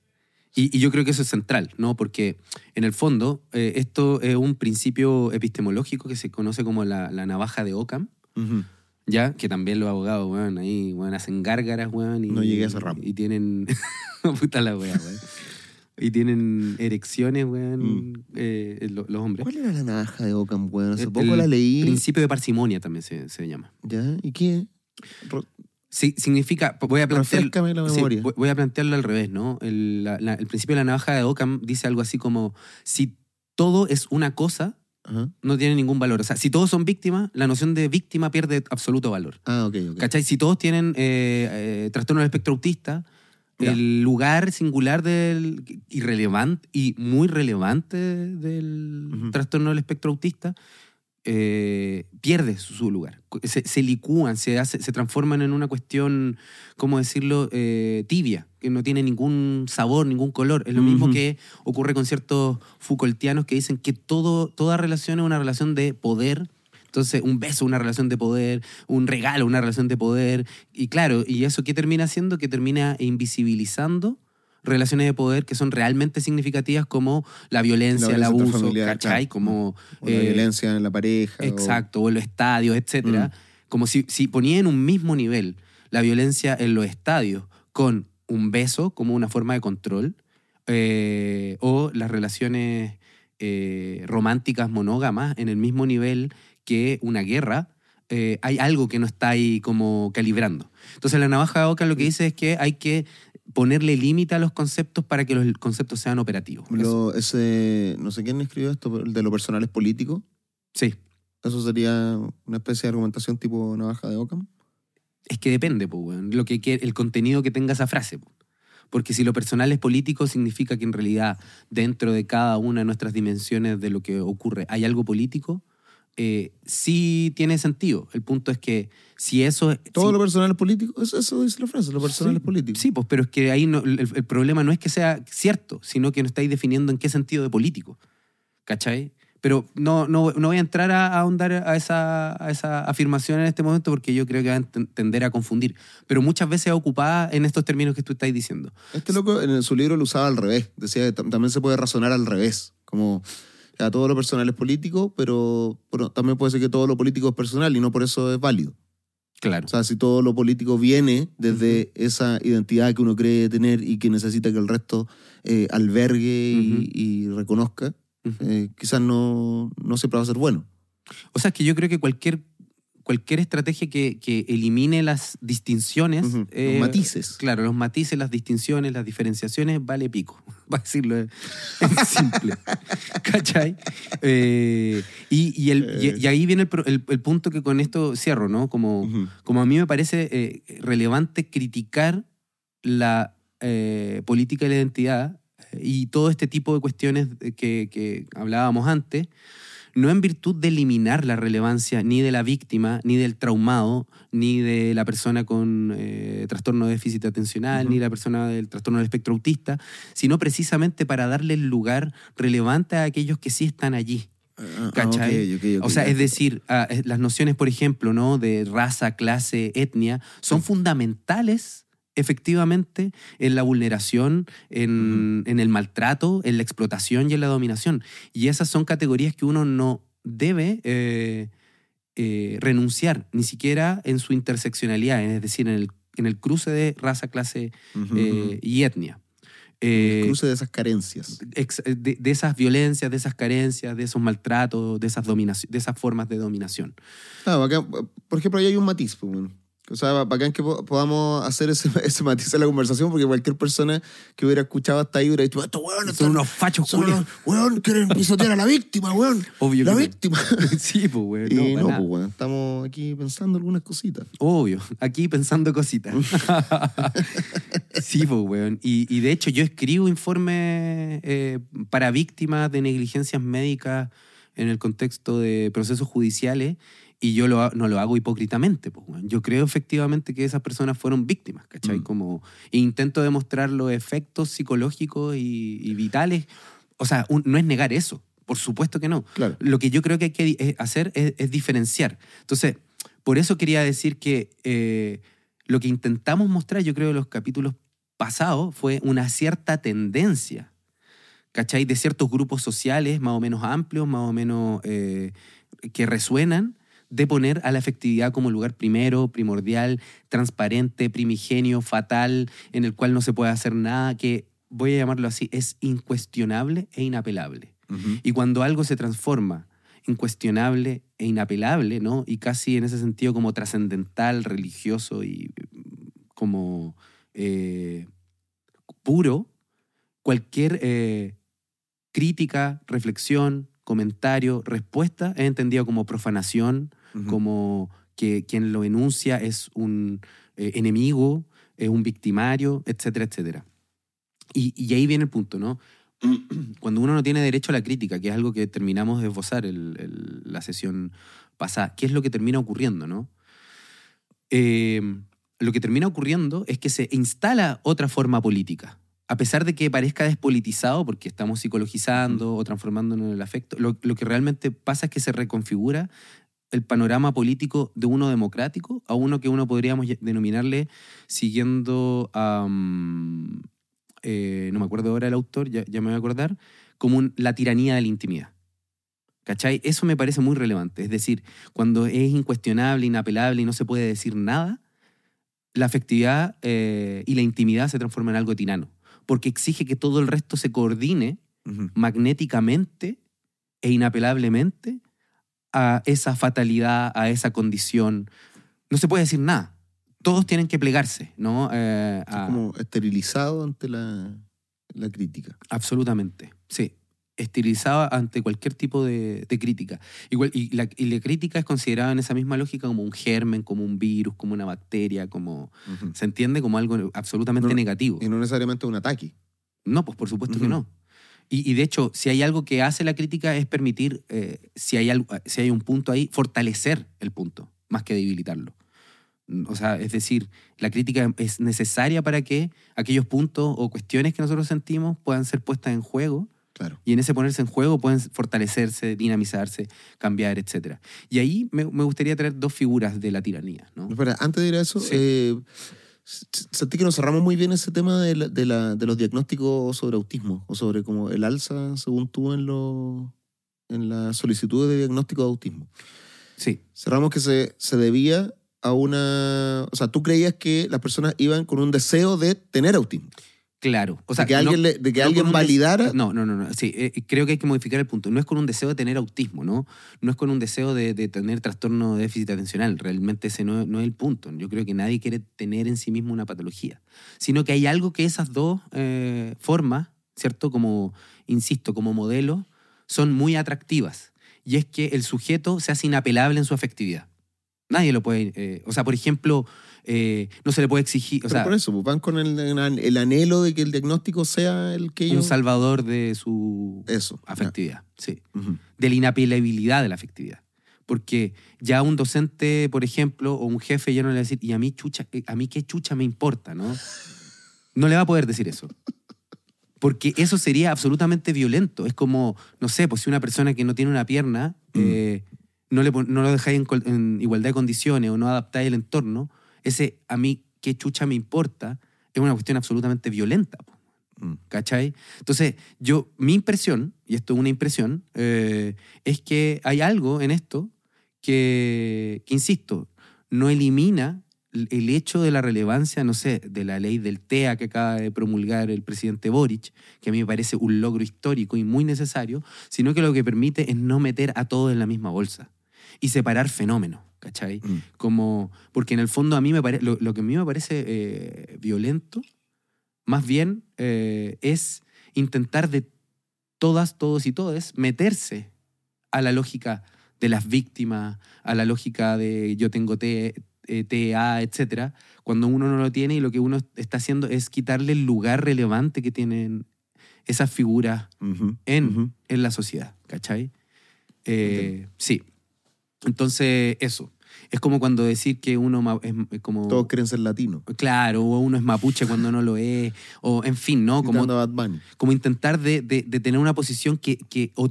Y, y yo creo que eso es central, ¿no? Porque en el fondo eh, esto es un principio epistemológico que se conoce como la, la navaja de Ockham, Ujú. Ya que también los abogados, weón, ahí, weón, hacen gárgaras, weón. Y, No llegué a ese ramo. Y tienen... Puta la wea, weón. Y tienen erecciones, weón, Mm. eh, lo- los hombres. ¿Cuál era la navaja de Ockham, weón? Hace El- poco la el leí. Principio de parsimonia también se, se llama. ¿Ya? ¿Y qué? Ro- Sí, significa, voy a plantear, la memoria. voy- voy a plantearlo al revés, ¿no? El, la- la- el principio de la navaja de Ockham dice algo así como, si todo es una cosa, Ajá. no tiene ningún valor. O sea, si todos son víctimas, la noción de víctima pierde absoluto valor. Ah, ok, ok. ¿Cachai? Si todos tienen eh, eh, trastorno del espectro autista, Ya. el lugar singular del irrelevante y muy relevante del trastorno del espectro autista eh, pierde su, su lugar. Se, se licúan, se, hace- se transforman en una cuestión, ¿cómo decirlo?, eh, tibia, que no tiene ningún sabor, ningún color. Es lo mismo que ocurre con ciertos Foucaultianos que dicen que todo, toda relación es una relación de poder. Entonces, un beso, una relación de poder, un regalo, una relación de poder. Y claro, ¿y eso qué termina haciendo? Que termina invisibilizando relaciones de poder que son realmente significativas como la violencia, La el abuso, ¿cachai? claro. Como O la eh, violencia en la pareja. o- Exacto, o en los estadios, etcétera. Mm. Como si, si ponía en un mismo nivel la violencia en los estadios con un beso como una forma de control, eh, o las relaciones eh, románticas monógamas en el mismo nivel que una guerra, eh, hay algo que no está ahí como calibrando. Entonces la navaja de Oca lo que dice es que hay que ponerle límite a los conceptos para que los conceptos sean operativos. Lo- ese, no sé quién escribió esto, pero el de lo personal es político. Sí. Eso sería una especie de argumentación tipo navaja de Ockham. Es que depende, pues, lo que, el contenido que tenga esa frase. po. Porque si lo personal es político, significa que en realidad dentro de cada una de nuestras dimensiones de lo que ocurre hay algo político, eh, sí tiene sentido. El punto es que si eso... Todo si- lo personal es político. Eso, eso dice la frase, lo personal Sí, es político. Sí, pues, pero es que ahí no- el, el problema no es que sea cierto, sino que no estáis definiendo en qué sentido de político. ¿Cachai? Pero no, no, no voy a entrar a, a ahondar a esa, a esa afirmación en este momento porque yo creo que va a tender a confundir. Pero muchas veces ocupada en estos términos que tú estás diciendo. Este loco en su libro lo usaba al revés. Decía que tam- también se puede razonar al revés. Como ya, todo lo personal es político, pero, pero también puede ser que todo lo político es personal y no por eso es válido. Claro. O sea, si todo lo político viene desde esa identidad que uno cree tener y que necesita que el resto eh, albergue y- reconozca, eh, quizás no, no siempre va a ser bueno. O sea, es que yo creo que cualquier, cualquier estrategia que, que elimine las distinciones... Ujú. eh, Los matices. Claro, los matices, las distinciones, las diferenciaciones, vale pico. Va a decirlo en simple. ¿Cachai? Eh, y, y, el- y- y ahí viene el, el- el punto que con esto cierro, ¿no? Como, como a mí me parece eh, relevante criticar la política de la identidad y todo este tipo de cuestiones que, que hablábamos antes, no en virtud de eliminar la relevancia ni de la víctima, ni del traumado, ni de la persona con eh, trastorno de déficit atencional, ni la persona del trastorno del espectro autista, sino precisamente para darle el lugar relevante a aquellos que sí están allí. Ah, ah, ¿Cachai? ok, ok, O sea, es decir, ah, eh, las nociones, por ejemplo, ¿no? de raza, clase, etnia, son fundamentales efectivamente en la vulneración, en, en el maltrato, en la explotación y en la dominación. Y esas son categorías que uno no debe eh, eh, renunciar, ni siquiera en su interseccionalidad, es decir, en el, en el cruce de raza, clase Ujú, eh, ujú. y etnia. El Eh, cruce de esas carencias. ex- de, de esas violencias, de esas carencias, de esos maltratos, de esas, de esas formas de dominación. Ah, bacán. Por ejemplo, ahí hay un matiz. pues, bueno. O sea, bacán que po- podamos hacer ese, ese matiz en la conversación, porque cualquier persona que hubiera escuchado hasta ahí hubiera dicho, estos weones Son unos fachos son unos- weón, quieren pisotear a la víctima, weón. Obvio la que víctima. Sí, pues, y No, no, pues, weón, estamos aquí pensando algunas cositas. Obvio, aquí pensando cositas. sí, pues, weón. Y, y de hecho, yo escribo informes eh, para víctimas de negligencias médicas en el contexto de procesos judiciales y yo lo no lo hago hipócritamente. Pues, weón. Yo creo efectivamente que esas personas fueron víctimas, ¿cachai? Mm. Como intento demostrar los efectos psicológicos y, y vitales. O sea, un- no es negar eso, por supuesto que no. Claro. Lo que yo creo que hay que eh, hacer es, es diferenciar. Entonces, por eso quería decir que eh, lo que intentamos mostrar, yo creo, en los capítulos pasados, fue una cierta tendencia, ¿cachai? De ciertos grupos sociales más o menos amplios, más o menos eh, que resuenan, de poner a la efectividad como lugar primero, primordial, transparente, primigenio, fatal, en el cual no se puede hacer nada, que voy a llamarlo así, es incuestionable e inapelable. Y cuando algo se transforma incuestionable e inapelable, ¿no? Y casi en ese sentido como trascendental, religioso y mm, como eh, puro, cualquier eh, crítica, reflexión, comentario, respuesta es entendido como profanación, Como que quien lo enuncia es un eh, enemigo, es un victimario, etcétera, etcétera. Y, y ahí viene el punto, ¿no? cuando uno no tiene derecho a la crítica, que es algo que terminamos de esbozar el- el- la sesión pasada, ¿qué es lo que termina ocurriendo, no? Eh, lo que termina ocurriendo es que se instala otra forma política. A pesar de que parezca despolitizado, porque estamos psicologizando o transformándonos en el afecto, lo, lo que realmente pasa es que se reconfigura el panorama político de uno democrático a uno que uno podríamos denominarle siguiendo a... eh, no me acuerdo ahora el autor, ya, ya me voy a acordar, como un- la tiranía de la intimidad. ¿Cachai? Eso me parece muy relevante. Es decir, cuando es incuestionable, inapelable y no se puede decir nada, la afectividad eh, y la intimidad se transforman en algo tirano. Porque exige que todo el resto se coordine magnéticamente e inapelablemente a esa fatalidad, a esa condición. No se puede decir nada. Todos tienen que plegarse, ¿no? Eh, a- como esterilizado ante la, la crítica. Absolutamente, sí. Esterilizada ante cualquier tipo de, de crítica. Igual, y, la, y la crítica es considerada en esa misma lógica como un germen, como un virus, como una bacteria, como... Se entiende como algo absolutamente No, negativo. Y no necesariamente un ataque. No, pues por supuesto que no. Y, y de hecho, si hay algo que hace la crítica es permitir, eh, si, hay algo, si hay un punto ahí, fortalecer el punto, más que debilitarlo. O sea, es decir, la crítica es necesaria para que aquellos puntos o cuestiones que nosotros sentimos puedan ser puestas en juego Claro. y en ese ponerse en juego pueden fortalecerse, dinamizarse, cambiar, etc. Y ahí me, me gustaría traer dos figuras de la tiranía. ¿no? Espera, antes de ir a eso, Sí. eh, sentí que nos cerramos muy bien ese tema de, la- de, la- de los diagnósticos sobre autismo o sobre como el alza, según tú, en, lo- en la solicitud de diagnóstico de autismo. Sí, Cerramos que se, se debía a una... O sea, tú creías que las personas iban con un deseo de tener autismo. Claro. O sea, de que no- alguien, le- de que no alguien validara... No, no, no, no. Sí, eh, creo que hay que modificar el punto. No es con un deseo de tener autismo, ¿no? No es con un deseo de, de tener trastorno de déficit atencional. Realmente ese no, no es el punto. Yo creo que nadie quiere tener en sí mismo una patología. Sino que hay algo que esas dos eh, formas, ¿cierto? Como, insisto, como modelo, son muy atractivas. Y es que el sujeto se hace inapelable en su afectividad. Nadie lo puede... eh, o sea, por ejemplo, eh, no se le puede exigir... O Pero sea, por eso, pues, van con el, el anhelo de que el diagnóstico sea el que un ellos... salvador de su Eso. afectividad. Sí. de la inapelabilidad de la afectividad. Porque ya un docente, por ejemplo, o un jefe ya no le va a decir, ¿y a mí, chucha, eh, a mí qué chucha me importa? ¿no? no le va a poder decir eso. Porque eso sería absolutamente violento. Es como, no sé, pues si una persona que no tiene una pierna, Mm. eh, no, le, no lo dejáis en, en igualdad de condiciones o no adaptáis el entorno, ese a mí qué chucha me importa es una cuestión absolutamente violenta. Mm. ¿Cachai? Entonces, yo, mi impresión, y esto es una impresión, eh, es que hay algo en esto que, que, insisto, no elimina el el hecho de la relevancia, no sé, de la ley del TEA que acaba de promulgar el presidente Boric, que a mí me parece un logro histórico y muy necesario, sino que lo que permite es no meter a todos en la misma bolsa y separar fenómenos, ¿cachai? Mm. como porque en el fondo a mí me parece lo, lo que a mí me parece eh, violento más bien eh, es intentar de todas todos y todes meterse a la lógica de las víctimas a la lógica de yo tengo T, eh, TEA etcétera cuando uno no lo tiene y lo que uno está haciendo es quitarle el lugar relevante que tienen esas figuras en, en la sociedad, ¿cachai? Eh, sí. Entonces, eso. Es como cuando decir que uno es, como... Todos quieren ser latinos. Claro, o uno es mapuche cuando no lo es, o en fin, ¿no? Como, como intentar de, de- de tener una posición que, que, o-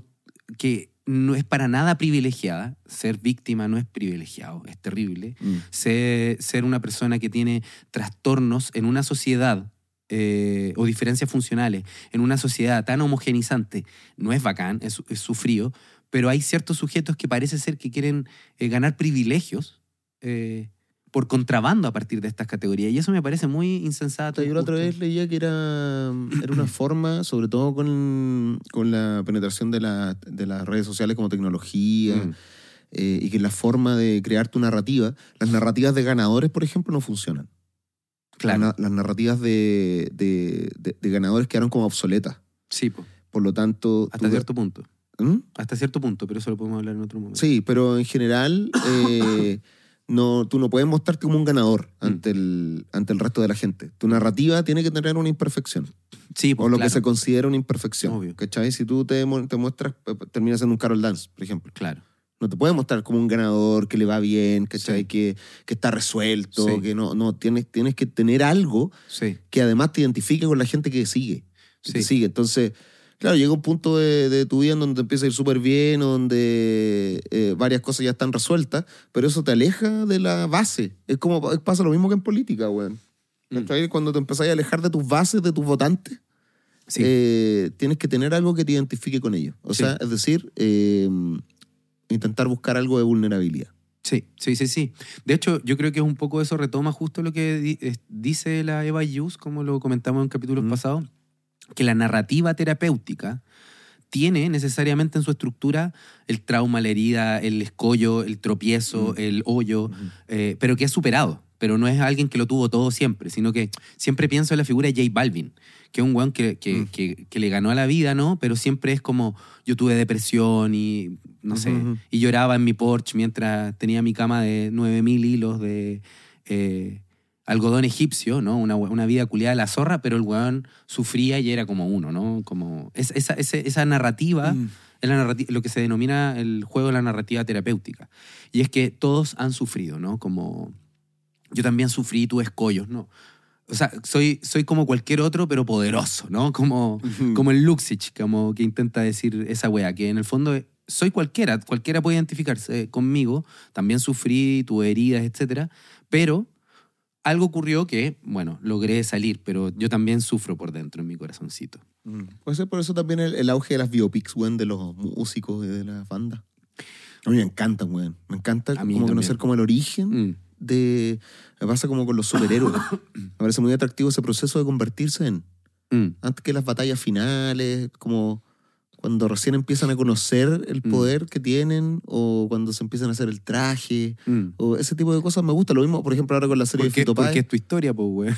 que no es para nada privilegiada. Ser víctima no es privilegiado, es terrible. Mm. Ser, ser una persona que tiene trastornos en una sociedad eh, o diferencias funcionales en una sociedad tan homogenizante no es bacán, es, es sufrido, pero hay ciertos sujetos que parece ser que quieren eh, ganar privilegios eh, por contrabando a partir de estas categorías. Y eso me parece muy insensato. Yo la otra vez leía que era, era una forma, sobre todo con, con la penetración de, la- de las redes sociales como tecnología, Mm. eh, y que la forma de crear tu narrativa, las narrativas de ganadores, por ejemplo, no funcionan. Claro. Las, na- las narrativas de, de- ganadores quedaron como obsoletas. Sí, po. Por lo tanto... hasta cierto punto. ¿Mm? Hasta cierto punto, pero eso lo podemos hablar en otro momento. Sí, pero en general, eh, no, tú no puedes mostrarte como un ganador ante, el, ante el resto de la gente. Tu narrativa tiene que tener una imperfección. Sí, o pues, lo claro, que se considera una imperfección. Obvio. ¿Cachai? Si tú te, te muestras, eh, terminas siendo un Carol Dance, por ejemplo. claro. No te puedes mostrar como un ganador, que le va bien, ¿cachai? Sí. Que, que está resuelto, Sí. que no, no, tienes, tienes que tener algo Sí, que además te identifique con la gente que sigue. que te sigue. Entonces, claro, llega un punto de, de tu vida en donde te empieza a ir súper bien, donde eh, varias cosas ya están resueltas, pero eso te aleja de la base. Es como pasa lo mismo que en política, weón. Mm. Cuando te empezás a alejar de tus bases, de tus votantes, sí. eh, tienes que tener algo que te identifique con ellos. O Sí. sea, es decir, eh, intentar buscar algo de vulnerabilidad. Sí, sí, sí, sí. De hecho, yo creo que es un poco eso, retoma justo lo que dice la Eva Hughes, como lo comentamos en capítulos Mm. pasados, que la narrativa terapéutica tiene necesariamente en su estructura el trauma, la herida, el escollo, el tropiezo, Mm. el hoyo, eh, pero que es superado. Pero no es alguien que lo tuvo todo siempre, sino que siempre pienso en la figura de J Balvin, que es un weón que, que, Mm. que- que le ganó a la vida, ¿no? Pero siempre es como, yo tuve depresión y, no sé, y lloraba en mi porche mientras tenía mi cama de 9000 hilos de eh, algodón egipcio, ¿no? Una, una vida culiada de la zorra, pero el weón sufría y era como uno, ¿no? Como es- esa, ese- esa narrativa Mm. es la narrati- lo que se denomina el juego de la narrativa terapéutica. Y es que todos han sufrido, ¿no? Como yo también sufrí, tuve escollos, ¿no? O sea, soy, soy como cualquier otro, pero poderoso, ¿no? Como, como el Luxich, como que intenta decir esa wea, que en el fondo soy cualquiera, cualquiera puede identificarse conmigo, también sufrí, tuve heridas, etcétera, pero algo ocurrió que, bueno, logré salir, pero yo también sufro por dentro en mi corazoncito. Mm. Puede ser por eso también el, el auge de las biopics, weón, de los músicos y de las bandas. A mí me encantan, weón. Me encanta como también. conocer como el origen Mm, de... Me pasa como con los superhéroes. me parece muy atractivo ese proceso de convertirse en... mm, Antes que las batallas finales, como cuando recién empiezan a conocer el Mm. poder que tienen o cuando se empiezan a hacer el traje mm. o ese tipo de cosas me gusta. Lo mismo, por ejemplo, ahora con la serie de Fito porque es tu historia, pues, güey.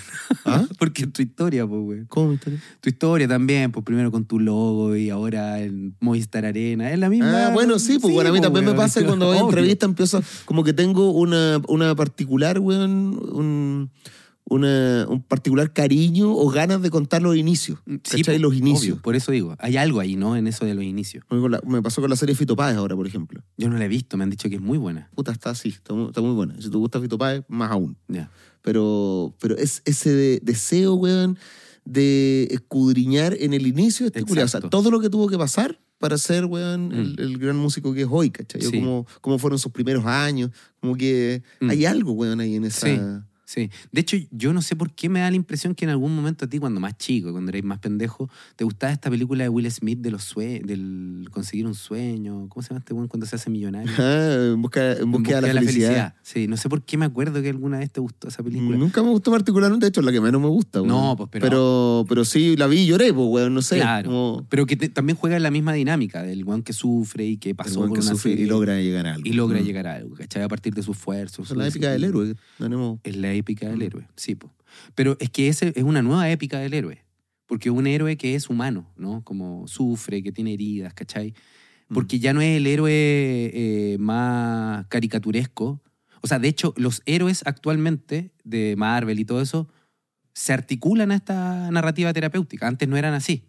¿Ah? Porque es tu historia, pues, güey. ¿Cómo mi historia? Tu historia también, pues primero con tu logo y ahora en Movistar Arena. Es la misma. Ah, bueno, sí, pues bueno, a mí también me pasa cuando voy a entrevista empiezo como que tengo una, una particular, weón, un, una- un particular cariño o ganas de contar los inicios. Sí, ¿Cachai? los inicios. obvio, por eso digo, hay algo ahí, ¿no? En eso de los inicios. Me pasó con la serie Fito Páez ahora, por ejemplo. Yo no la he visto, me han dicho que es muy buena. Puta, está así, está muy, está muy buena. Si te gusta Fito Páez, más aún. Ya. Pero, pero es ese de- deseo, weón, de escudriñar en el inicio de este. O sea, todo lo que tuvo que pasar para ser, weón, el, Mm. el gran músico que es hoy, ¿cachai? Sí. Cómo, cómo fueron sus primeros años. Como que Mm. hay algo, weón, ahí en esa... Sí. Sí. De hecho, yo no sé por qué me da la impresión que en algún momento a ti, cuando más chico, cuando erais más pendejo, te gustaba esta película de Will Smith de los sue del conseguir un sueño. ¿Cómo se llama este weón cuando se hace millonario? Ah, en busca, en En busca de la felicidad. Sí, no sé por qué me acuerdo que alguna vez te gustó esa película. Nunca me gustó particularmente, de hecho, es la que menos me gusta. No, pues, pero- pero... Pero sí, la vi y lloré, pues, weón, no sé. Claro. como Pero que te- también juega en la misma dinámica del weón que sufre y que pasó por que una sufre serie y logra llegar a algo. y logra Mm. llegar a algo, ¿cachai? A partir de su esfuerzo. Es la épica del héroe. Tenemos... Es la épica del Mm. héroe, sí. po. Pero es que ese es una nueva épica del héroe. Porque un héroe que es humano, ¿no? Como sufre, que tiene heridas, ¿cachai? Mm. Porque ya no es el héroe eh, más caricaturesco. O sea, de hecho, los héroes actualmente de Marvel y todo eso se articulan a esta narrativa terapéutica. Antes no eran así.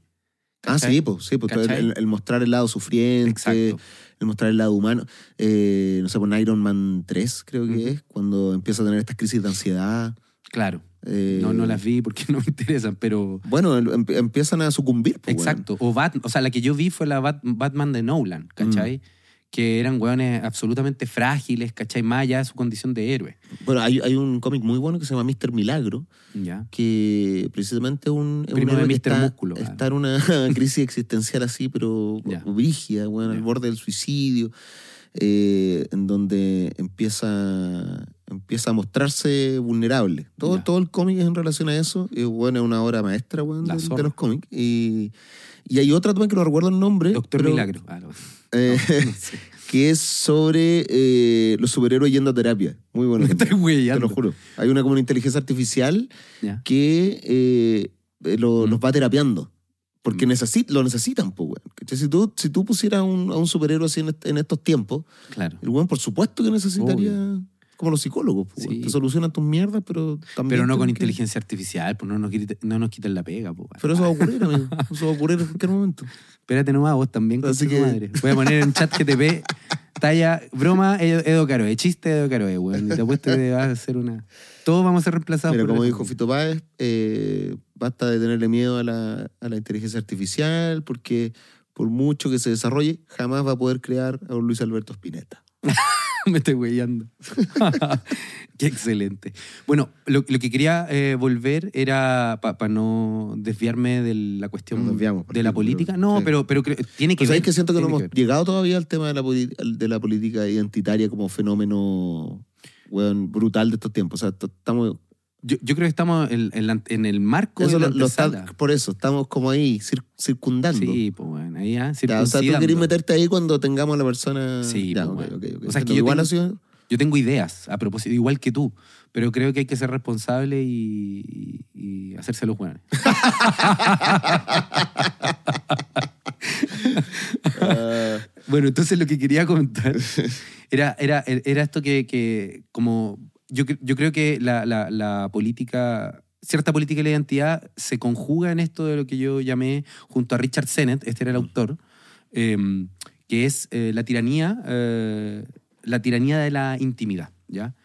Ah, sí, pues, sí, pues, el, el mostrar el lado sufriente, Exacto. el mostrar el lado humano. Eh, no sé, con Iron Man 3 creo que es, cuando empieza a tener estas crisis de ansiedad. Claro. eh, No, no las vi porque no me interesan, pero... Bueno, em- em- empiezan a sucumbir. pues. Exacto. O, Bat- o sea, la que yo vi fue la Bat- Batman de Nolan, ¿cachai? Mm. Que eran weones absolutamente frágiles, ¿cachai? Más allá de su condición de héroe. Bueno, hay, hay un cómic muy bueno que se llama Mr. Milagro, ¿Ya? que precisamente un, es un héroe que está, Músculo, está claro. en una crisis existencial así, pero Ya. brígida, bueno, al borde del suicidio, eh, en donde empieza, empieza a mostrarse vulnerable. Todo, Ya. todo el cómic es en relación a eso, y bueno, es una obra maestra bueno, de, los cómics. Y, y hay otra también que no recuerdo el nombre. Doctor pero, Milagro. Ah, no. Eh, sé. que es sobre eh, los superhéroes yendo a terapia. Muy bueno. Me Te lo juro. Hay una como una inteligencia artificial Ya. que eh, eh, lo- Mm. los va terapiando. Porque Mm. necesit- lo necesitan, pues, weón. Si tú, si tú pusieras a un, a un superhéroe así en, en estos tiempos, Claro. el weón, por supuesto que necesitaría como los psicólogos. pues, Sí. Te solucionan tus mierdas, pero también. Pero no con que- inteligencia artificial, pues no nos, quiten- no nos quiten la pega. Pues. Pero eso va a ocurrir, amigo. Eso va a ocurrir en cualquier momento. Espérate nomás, vos también, Así que- madre. Voy a poner en chat GTP, talla, broma, Edo, Caroe, chiste Edo Caroe, weón. Y te apuesto que va a ser una... Todos vamos a ser reemplazados por como dijo Fito Páez, eh, basta de tenerle miedo a la, a la inteligencia artificial, porque por mucho que se desarrolle, jamás va a poder crear a un Luis Alberto Spinetta. Me estoy weyando. Qué excelente. Bueno, lo, lo que quería eh, volver era, para no desviarme de la cuestión desviamos, de la política. No, sí. pero, pero creo- tiene que Pues sabéis ver. que siento que no hemos llegado todavía al tema de la, de la política identitaria como fenómeno brutal de estos tiempos. O sea, estamos, Yo, yo creo que estamos en, en la- en el marco eso de la lo- lo está- antesala. por eso, estamos como ahí cir- circundando. Sí, pues bueno, ahí ya, Ya, o sea, tú querés meterte ahí cuando tengamos a la persona. Sí, ya, pues, bueno. O sea, es que igual tengo- ha sido- Yo tengo ideas a propósito, igual que tú, pero creo que hay que ser responsable y, y hacerse los buenos. Ah, Bueno, entonces lo que quería comentar era, era, era esto que, que como yo, yo creo que la, la- la política, cierta política de la identidad se conjuga en esto de lo que yo llamé, junto a Richard Sennett, este era el autor, eh, que es eh, la tiranía, eh, la tiranía de la intimidad, ¿ya?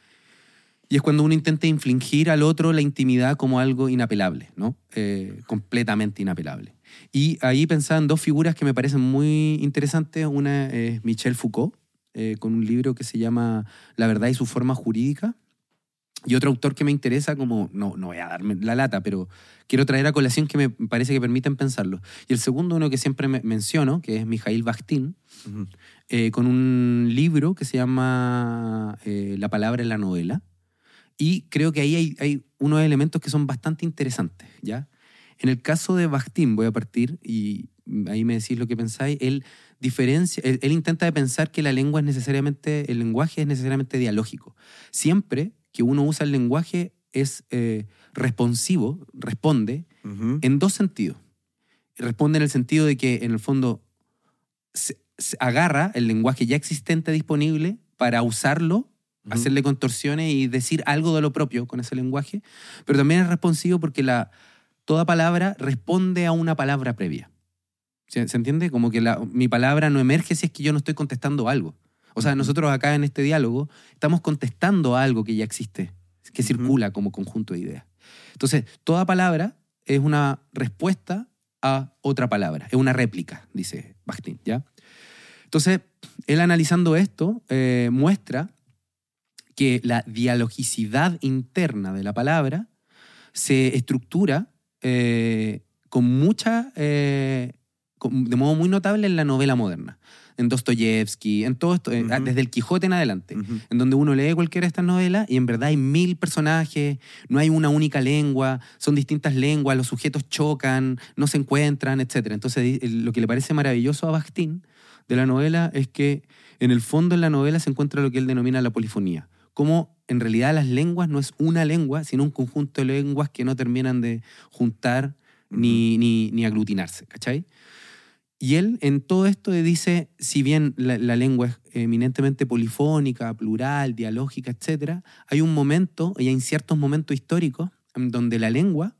Y es cuando uno intenta infligir al otro la intimidad como algo inapelable, ¿no? Eh, completamente inapelable. Y ahí pensaba en dos figuras que me parecen muy interesantes. Una es Michel Foucault, eh, con un libro que se llama La verdad y su forma jurídica. Y otro autor que me interesa, como, no, no voy a darme la lata, pero quiero traer a colación que me parece que permiten pensarlo. Y el segundo, uno que siempre me- menciono, que es Mijail Bakhtin, ujú. eh, con un libro que se llama eh, La palabra en la novela. Y creo que ahí hay, hay unos elementos que son bastante interesantes, ¿ya? En el caso de Bakhtin, voy a partir y ahí me decís lo que pensáis, él diferencia, él, él intenta de pensar que la lengua es necesariamente, el lenguaje es necesariamente dialógico. Siempre que uno usa el lenguaje es eh, responsivo, responde en dos sentidos. Responde en el sentido de que, en el fondo, se, se agarra el lenguaje ya existente disponible para usarlo, hacerle contorsiones y decir algo de lo propio con ese lenguaje, pero también es responsivo porque la, toda palabra responde a una palabra previa. ¿Se, se entiende? Como que la- mi palabra no emerge si es que yo no estoy contestando algo. O sea, nosotros acá en este diálogo estamos contestando a algo que ya existe, que circula como conjunto de ideas. Entonces, toda palabra es una respuesta a otra palabra, es una réplica, dice Bakhtin, ¿ya? Entonces, él analizando esto, eh, muestra que la dialogicidad interna de la palabra se estructura eh, con mucha, eh, con- de modo muy notable en la novela moderna, en Dostoyevsky, en todo esto, eh, Ujú. desde el Quijote en adelante en donde uno lee cualquiera de estas novelas y en verdad hay mil personajes, no hay una única lengua, son distintas lenguas, los sujetos chocan, no se encuentran, etc. Entonces, el- lo que le parece maravilloso a Bakhtin de la novela es que en el fondo en la novela se encuentra lo que él denomina la polifonía. Como en realidad las lenguas no es una lengua, sino un conjunto de lenguas que no terminan de juntar ni, ni, ni aglutinarse, ¿cachai? Y él en todo esto dice, si bien la, lengua es eminentemente polifónica, plural, dialógica, etc., hay un momento, y hay ciertos momentos históricos, en donde la lengua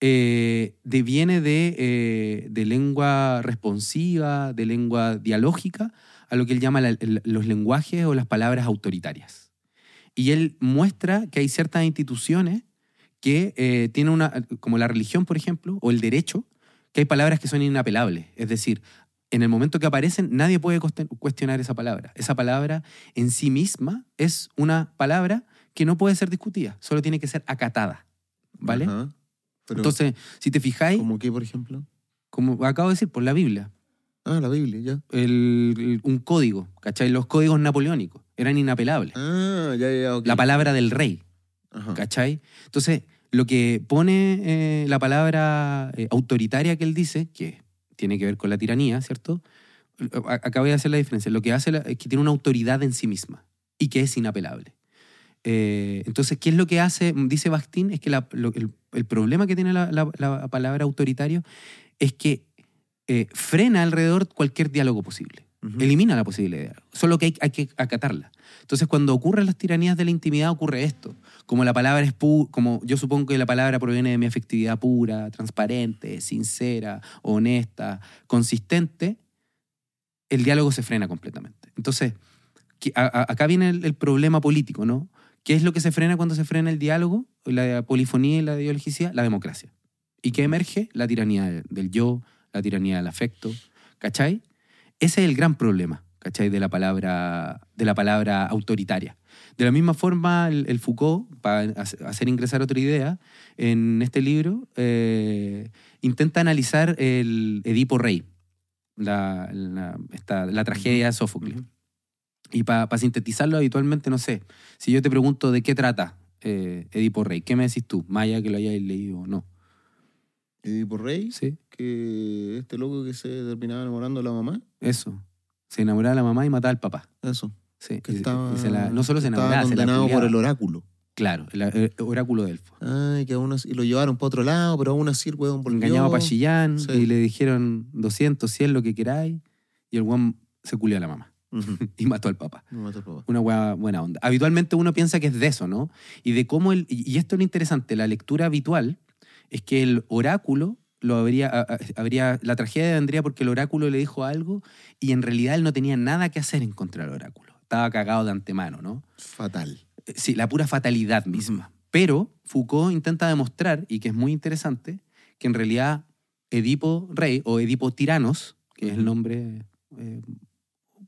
eh, deviene de, eh, de lengua responsiva, de lengua dialógica, a lo que él llama los lenguajes o las palabras autoritarias. Y él muestra que hay ciertas instituciones que eh, tienen una, como la religión, por ejemplo, o el derecho, que hay palabras que son inapelables. Es decir, en el momento que aparecen, nadie puede cuestionar esa palabra. Esa palabra en sí misma es una palabra que no puede ser discutida, solo tiene que ser acatada. ¿Vale? Ajá. Entonces, si te fijáis, ¿Cómo qué, por ejemplo? como acabo de decir, por la Biblia, Ah, la Biblia, ya. el- el- un código, ¿cachai? Los códigos napoleónicos eran inapelables. Ah, ya, ya, ok. La palabra del rey, Ajá. ¿cachai? Entonces, lo que pone eh, la palabra eh, autoritaria que él dice, que tiene que ver con la tiranía, ¿cierto? A- Acá voy a hacer la diferencia. Lo que hace la- es que tiene una autoridad en sí misma y que es inapelable. Eh, entonces, ¿qué es lo que hace? Dice Bakhtin, es que la- lo- el, el problema que tiene la, la- la palabra autoritario es que frena alrededor cualquier diálogo posible. Elimina la posibilidad de diálogo. Solo que hay, hay que acatarla. Entonces, cuando ocurren las tiranías de la intimidad, ocurre esto. Como la palabra es como yo supongo que la palabra proviene de mi afectividad pura, transparente, sincera, honesta, consistente, el diálogo se frena completamente. Entonces, acá viene el, problema político, ¿no? ¿Qué es lo que se frena cuando se frena el diálogo, la polifonía y la dialogicidad? La democracia. ¿Y qué emerge? La tiranía del yo, la tiranía del afecto, ¿cachai? Ese es el gran problema, ¿cachai? De la palabra, de la palabra autoritaria. De la misma forma, el, el Foucault, para hace- hacer ingresar otra idea, en este libro eh, intenta analizar el Edipo Rey, la, la- esta- la tragedia de Sófocles. Y para sintetizarlo habitualmente, no sé, si yo te pregunto de qué trata eh, Edipo Rey, ¿qué me decís tú? Maya que lo hayáis leído o no. Edipo Rey, ¿Sí? que este loco que se terminaba enamorando de la mamá, Eso. Se enamoraba de la mamá y mataba al papá. eso. Sí. Que Y- y estaba, se la- no solo se que estaba enamoraba, se la condenado por el oráculo. Claro, el, el oráculo de Elfo. Ay, que aún así, y lo llevaron para otro lado, pero aún así el weón volvió. Engañaba a Pachillán Sí. y le dijeron 200, 100, lo que queráis. Y el guan se culió a la mamá y mató al papá. Mató. Una buena onda. Habitualmente uno piensa que es de eso, ¿no? Y de cómo el. Y y esto es lo interesante, la lectura habitual es que el oráculo lo habría, habría. La tragedia vendría porque el oráculo le dijo algo y en realidad él no tenía nada que hacer en contra del oráculo. Estaba cagado de antemano, ¿no? Fatal. Eh, Sí, la pura fatalidad misma. Pero Foucault intenta demostrar, y que es muy interesante, que en realidad Edipo Rey o Edipo Tiranos, que es el nombre eh,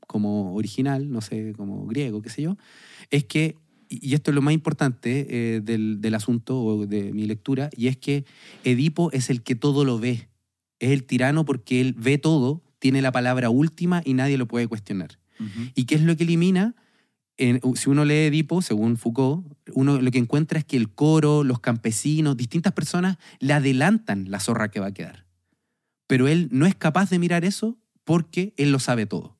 como original, no sé, como griego, qué sé yo, es que, y esto es lo más importante eh, del, del asunto o de mi lectura, y es que Edipo es el que todo lo ve. Es el tirano porque él ve todo, tiene la palabra última y nadie lo puede cuestionar. ¿Y qué es lo que elimina? En- si uno lee Edipo, según Foucault, uno lo que encuentra es que el coro, los campesinos, distintas personas le adelantan la zorra que va a quedar. Pero él no es capaz de mirar eso porque él lo sabe todo.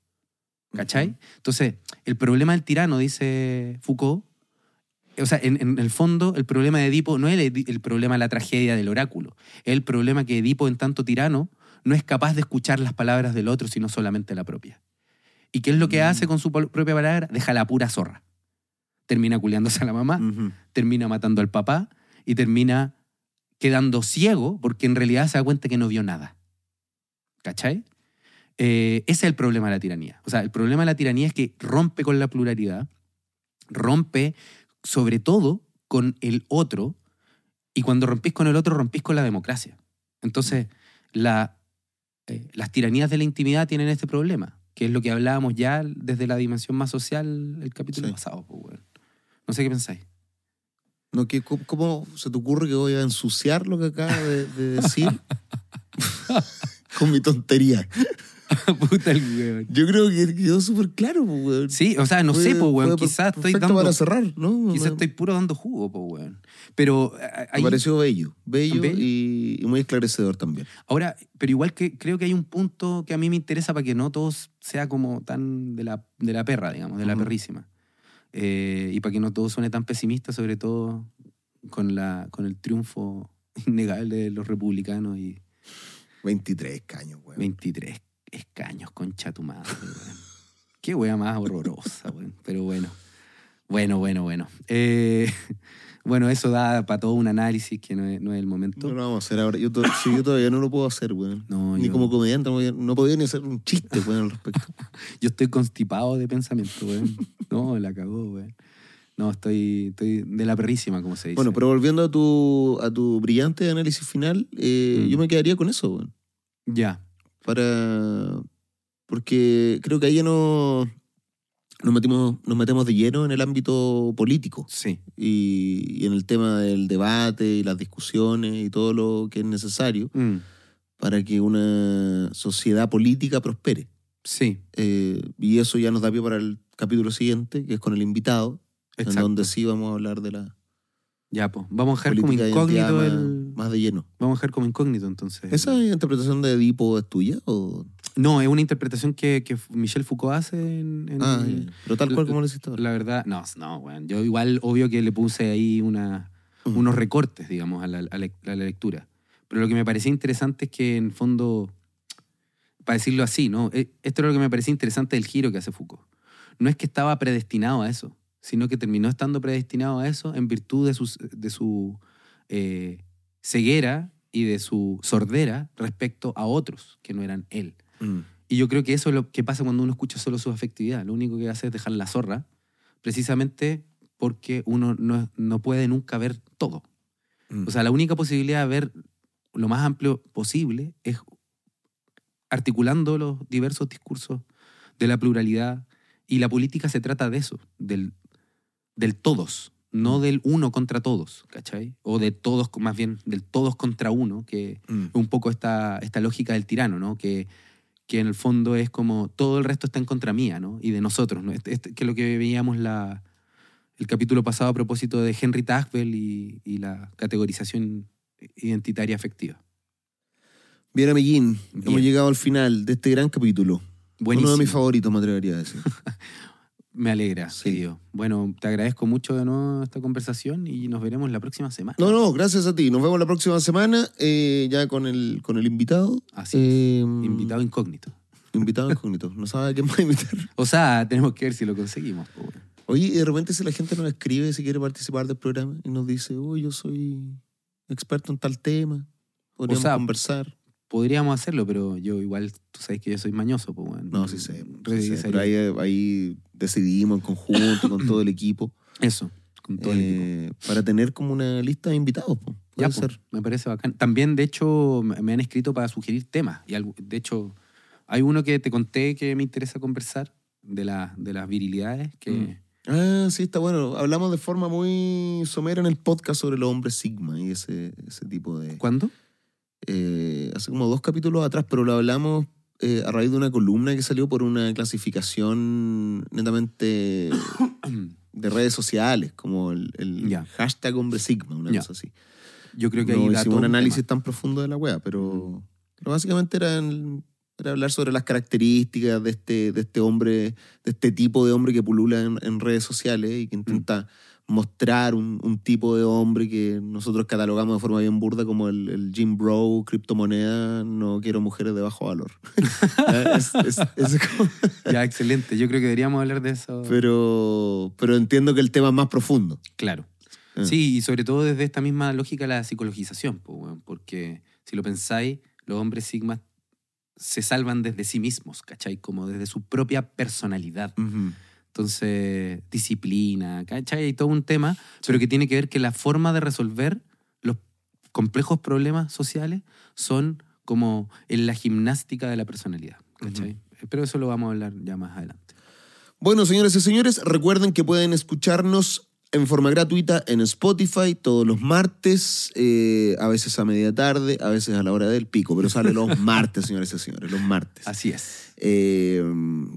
¿Cachai? Entonces, el problema del tirano, dice Foucault, o sea, en, en el fondo, el problema de Edipo no es el, el problema de la tragedia del oráculo, es el problema que Edipo, en tanto tirano, no es capaz de escuchar las palabras del otro, sino solamente la propia. ¿Y qué es lo que Mm. hace con su propia palabra? Deja la pura zorra. Termina culiándose a la mamá, termina matando al papá y termina quedando ciego porque en realidad se da cuenta que no vio nada. ¿Cachai? Eh, ese es el problema de la tiranía. O sea, el problema de la tiranía es que rompe con la pluralidad, rompe sobre todo con el otro, y cuando rompís con el otro, rompís con la democracia. Entonces, la, eh, las tiranías de la intimidad tienen este problema, que es lo que hablábamos ya desde la dimensión más social el capítulo Sí. pasado. pues. No sé qué pensáis. No, que, ¿cómo, se te ocurre que voy a ensuciar lo que acabas de, de decir con mi tontería? Puta el weón. Yo creo que quedó súper claro, pues, weón. Sí, o sea, no Fue- sé, pues, weón. Quizás estoy dando. para cerrar, ¿no? Quizás estoy puro dando jugo, pues, weón. Pero eh, Me hay- pareció bello, bello, ¿Bello? Y, y muy esclarecedor también. ahora, pero igual que creo que hay un punto que a mí me interesa para que no todo sea como tan de la, de la perra, digamos, de la Ujú. perrísima. Eh, y para que no todo suene tan pesimista, sobre todo con, la, con el triunfo innegable de los republicanos y 23 caños, weón. 23 escaños, concha tu madre, weón. Qué wea más horrorosa, weón. Pero bueno. Bueno, bueno, bueno. Eh, bueno, eso da para todo un análisis que no es, no es el momento. No lo vamos a hacer ahora. Yo, to- sí, yo todavía no lo puedo hacer, weón. No, Ni yo, como comediante, no podía, no podía ni hacer un chiste, weón, al respecto. yo estoy constipado de pensamiento, weón. No, la cagó, weón. No, estoy, estoy de la perrísima, como se dice. Bueno, pero volviendo a tu, a tu brillante análisis final, eh, Mm. yo me quedaría con eso, weón. Ya. Para. Porque creo que ahí ya no. Nos metimos, nos metemos de lleno en el ámbito político Sí. y, y en el tema del debate y las discusiones y todo lo que es necesario Mm, para que una sociedad política prospere. sí, Eh, y eso ya nos da pie para el capítulo siguiente, que es con el invitado, en donde sí vamos a hablar de la Ya, pues. Vamos a dejar como política de identidad incógnito el... más de lleno. Vamos a dejar como incógnito, entonces. ¿Esa interpretación de Edipo es tuya? O... No, es una interpretación que, que Michel Foucault hace en... en- Ah, ya. pero tal cual como lo hiciste ahora. La verdad, no, no, weón. Yo igual, obvio que le puse ahí una, Ujú. unos recortes, digamos, a la, a la- a la lectura. Pero lo que me parecía interesante es que, en fondo, para decirlo así, ¿no? Eh, Esto es lo que me parecía interesante del giro que hace Foucault. No es que estaba predestinado a eso, sino que terminó estando predestinado a eso en virtud de su, de su eh, ceguera y de su sordera respecto a otros que no eran él. Mm. Y yo creo que eso es lo que pasa cuando uno escucha solo su afectividad. Lo único que hace es dejar la zorra, precisamente porque uno no, no puede nunca ver todo. Mm. O sea, la única posibilidad de ver lo más amplio posible es articulando los diversos discursos de la pluralidad. Y la política se trata de eso, del, del todos, no del uno contra todos, ¿cachai? O de todos, más bien del todos contra uno, que Mm. es un poco esta, esta lógica del tirano, ¿no? Que, que en el fondo es como todo el resto está en contra mía, ¿no? Y de nosotros, ¿no? Este- este- que es lo que veíamos la, el capítulo pasado a propósito de Henry Tagwell y, y la categorización identitaria afectiva. Bien, amiguín, Bien. hemos llegado al final de este gran capítulo. Buenísimo. Uno de mis favoritos, me atrevería a decir. Me alegra, Sí. querido. Bueno, te agradezco mucho de nuevo esta conversación y nos veremos la próxima semana. No, no, gracias a ti. Nos vemos la próxima semana eh, ya con el, con el invitado. Así Eh, Invitado incógnito. Invitado incógnito. No sabe a quién va a invitar. O sea, tenemos que ver si lo conseguimos. Oye, y de repente si la gente nos escribe si quiere participar del programa y nos dice, uy, yo soy experto en tal tema, podríamos sea, conversar. Podríamos hacerlo, pero yo igual, tú sabes que yo soy mañoso. Pues, bueno. No, sí sé. sí sé, pero ahí, ahí decidimos en conjunto con todo el equipo Eso, con todo el equipo. eh, para tener como una lista de invitados. po. Ya, pues, me parece bacán. También, de hecho, me me han escrito para sugerir temas. Y algo- de hecho, hay uno que te conté que me interesa conversar, de, la, de las virilidades, que... Mm. Ah, sí, está bueno. Hablamos de forma muy somera en el podcast sobre los hombres Sigma y ese, ese tipo de... ¿Cuándo? Eh, hace como dos capítulos atrás, pero lo hablamos eh, a raíz de una columna que salió por una clasificación netamente de redes sociales, como el, el Ya. hashtag hombre sigma, una Ya. cosa así. Yo creo que no ahí hicimos un análisis tema. tan profundo de la wea, pero, pero básicamente era, era hablar sobre las características de este, de este hombre, de este tipo de hombre que pulula en, en redes sociales y que intenta mostrar un, un tipo de hombre que nosotros catalogamos de forma bien burda como el, el Jim Bro, criptomoneda, no quiero mujeres de bajo valor. Es- es- es como- Ya, excelente. Yo creo que deberíamos hablar de eso. pero, pero entiendo que el tema es más profundo. Claro. Ah. Sí, y sobre todo desde esta misma lógica la psicologización, porque si lo pensáis, los hombres sigma se salvan desde sí mismos, ¿cachai? Como desde su propia personalidad. Ujú. Entonces, disciplina, ¿cachai? Hay todo un tema, pero que tiene que ver que la forma de resolver los complejos problemas sociales son como en la gimnástica de la personalidad, ¿cachai? Pero eso lo vamos a hablar ya más adelante. Bueno, señores y señores, recuerden que pueden escucharnos en forma gratuita en Spotify todos los martes, eh, a veces a media tarde, a veces a la hora del pico, pero sale los martes, señores y señores, los martes. Así es. Eh,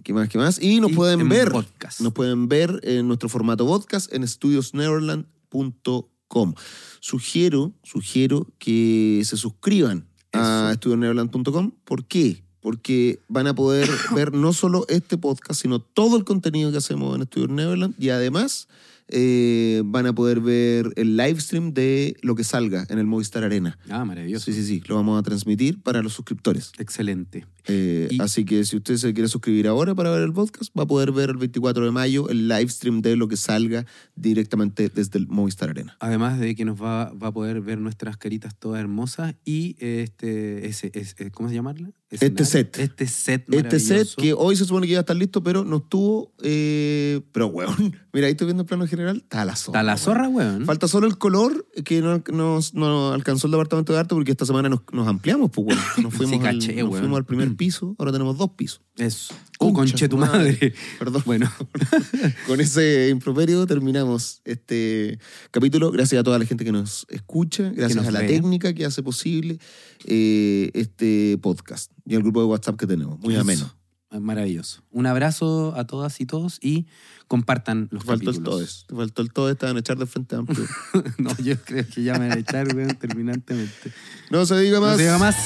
¿Qué más? ¿Qué más? Y nos Y pueden en ver. podcast. Nos pueden ver en nuestro formato podcast en estudiosneverland.com. Sugiero, sugiero que se suscriban a estudiosneverland.com. ¿Por qué? Porque van a poder ver no solo este podcast, sino todo el contenido que hacemos en Estudios Neverland y además eh, van a poder ver el live stream de lo que salga en el Movistar Arena. Ah, maravilloso. Sí, sí, sí, lo vamos a transmitir para los suscriptores. Excelente. Eh, Y- Así que si usted se quiere suscribir ahora para ver el podcast, va a poder ver el 24 de mayo el live stream de lo que salga directamente desde el Movistar Arena. Además de que nos va, va a poder ver nuestras caritas todas hermosas y este, ese, ese- ¿cómo se llamarla? Este set. Este set Este set que hoy se supone que iba a estar listo, pero no estuvo. eh, pero, weón, mira, ahí estoy viendo el plano general. Está la zorra. Está la zorra, weón. Falta solo el color que no, nos- no alcanzó el departamento de arte porque esta semana nos, nos ampliamos, pues, weón. Nos fuimos, Sí, al, caché, nos weón. fuimos al primer piso, ahora tenemos dos pisos. Eso. Oh, conche tu madre. madre. Perdón. Bueno, Con ese improperio terminamos este capítulo. Gracias a toda la gente que nos escucha, gracias nos a la técnica que hace posible eh, este podcast y al grupo de WhatsApp que tenemos. Muy Eso. ameno. maravilloso. Un abrazo a todas y todos y compartan los Te faltó el todes. Te faltó el todes, te van a echar del Frente Amplio. no, yo creo que ya me van a echar, weón, terminantemente. no se diga más. No se diga más.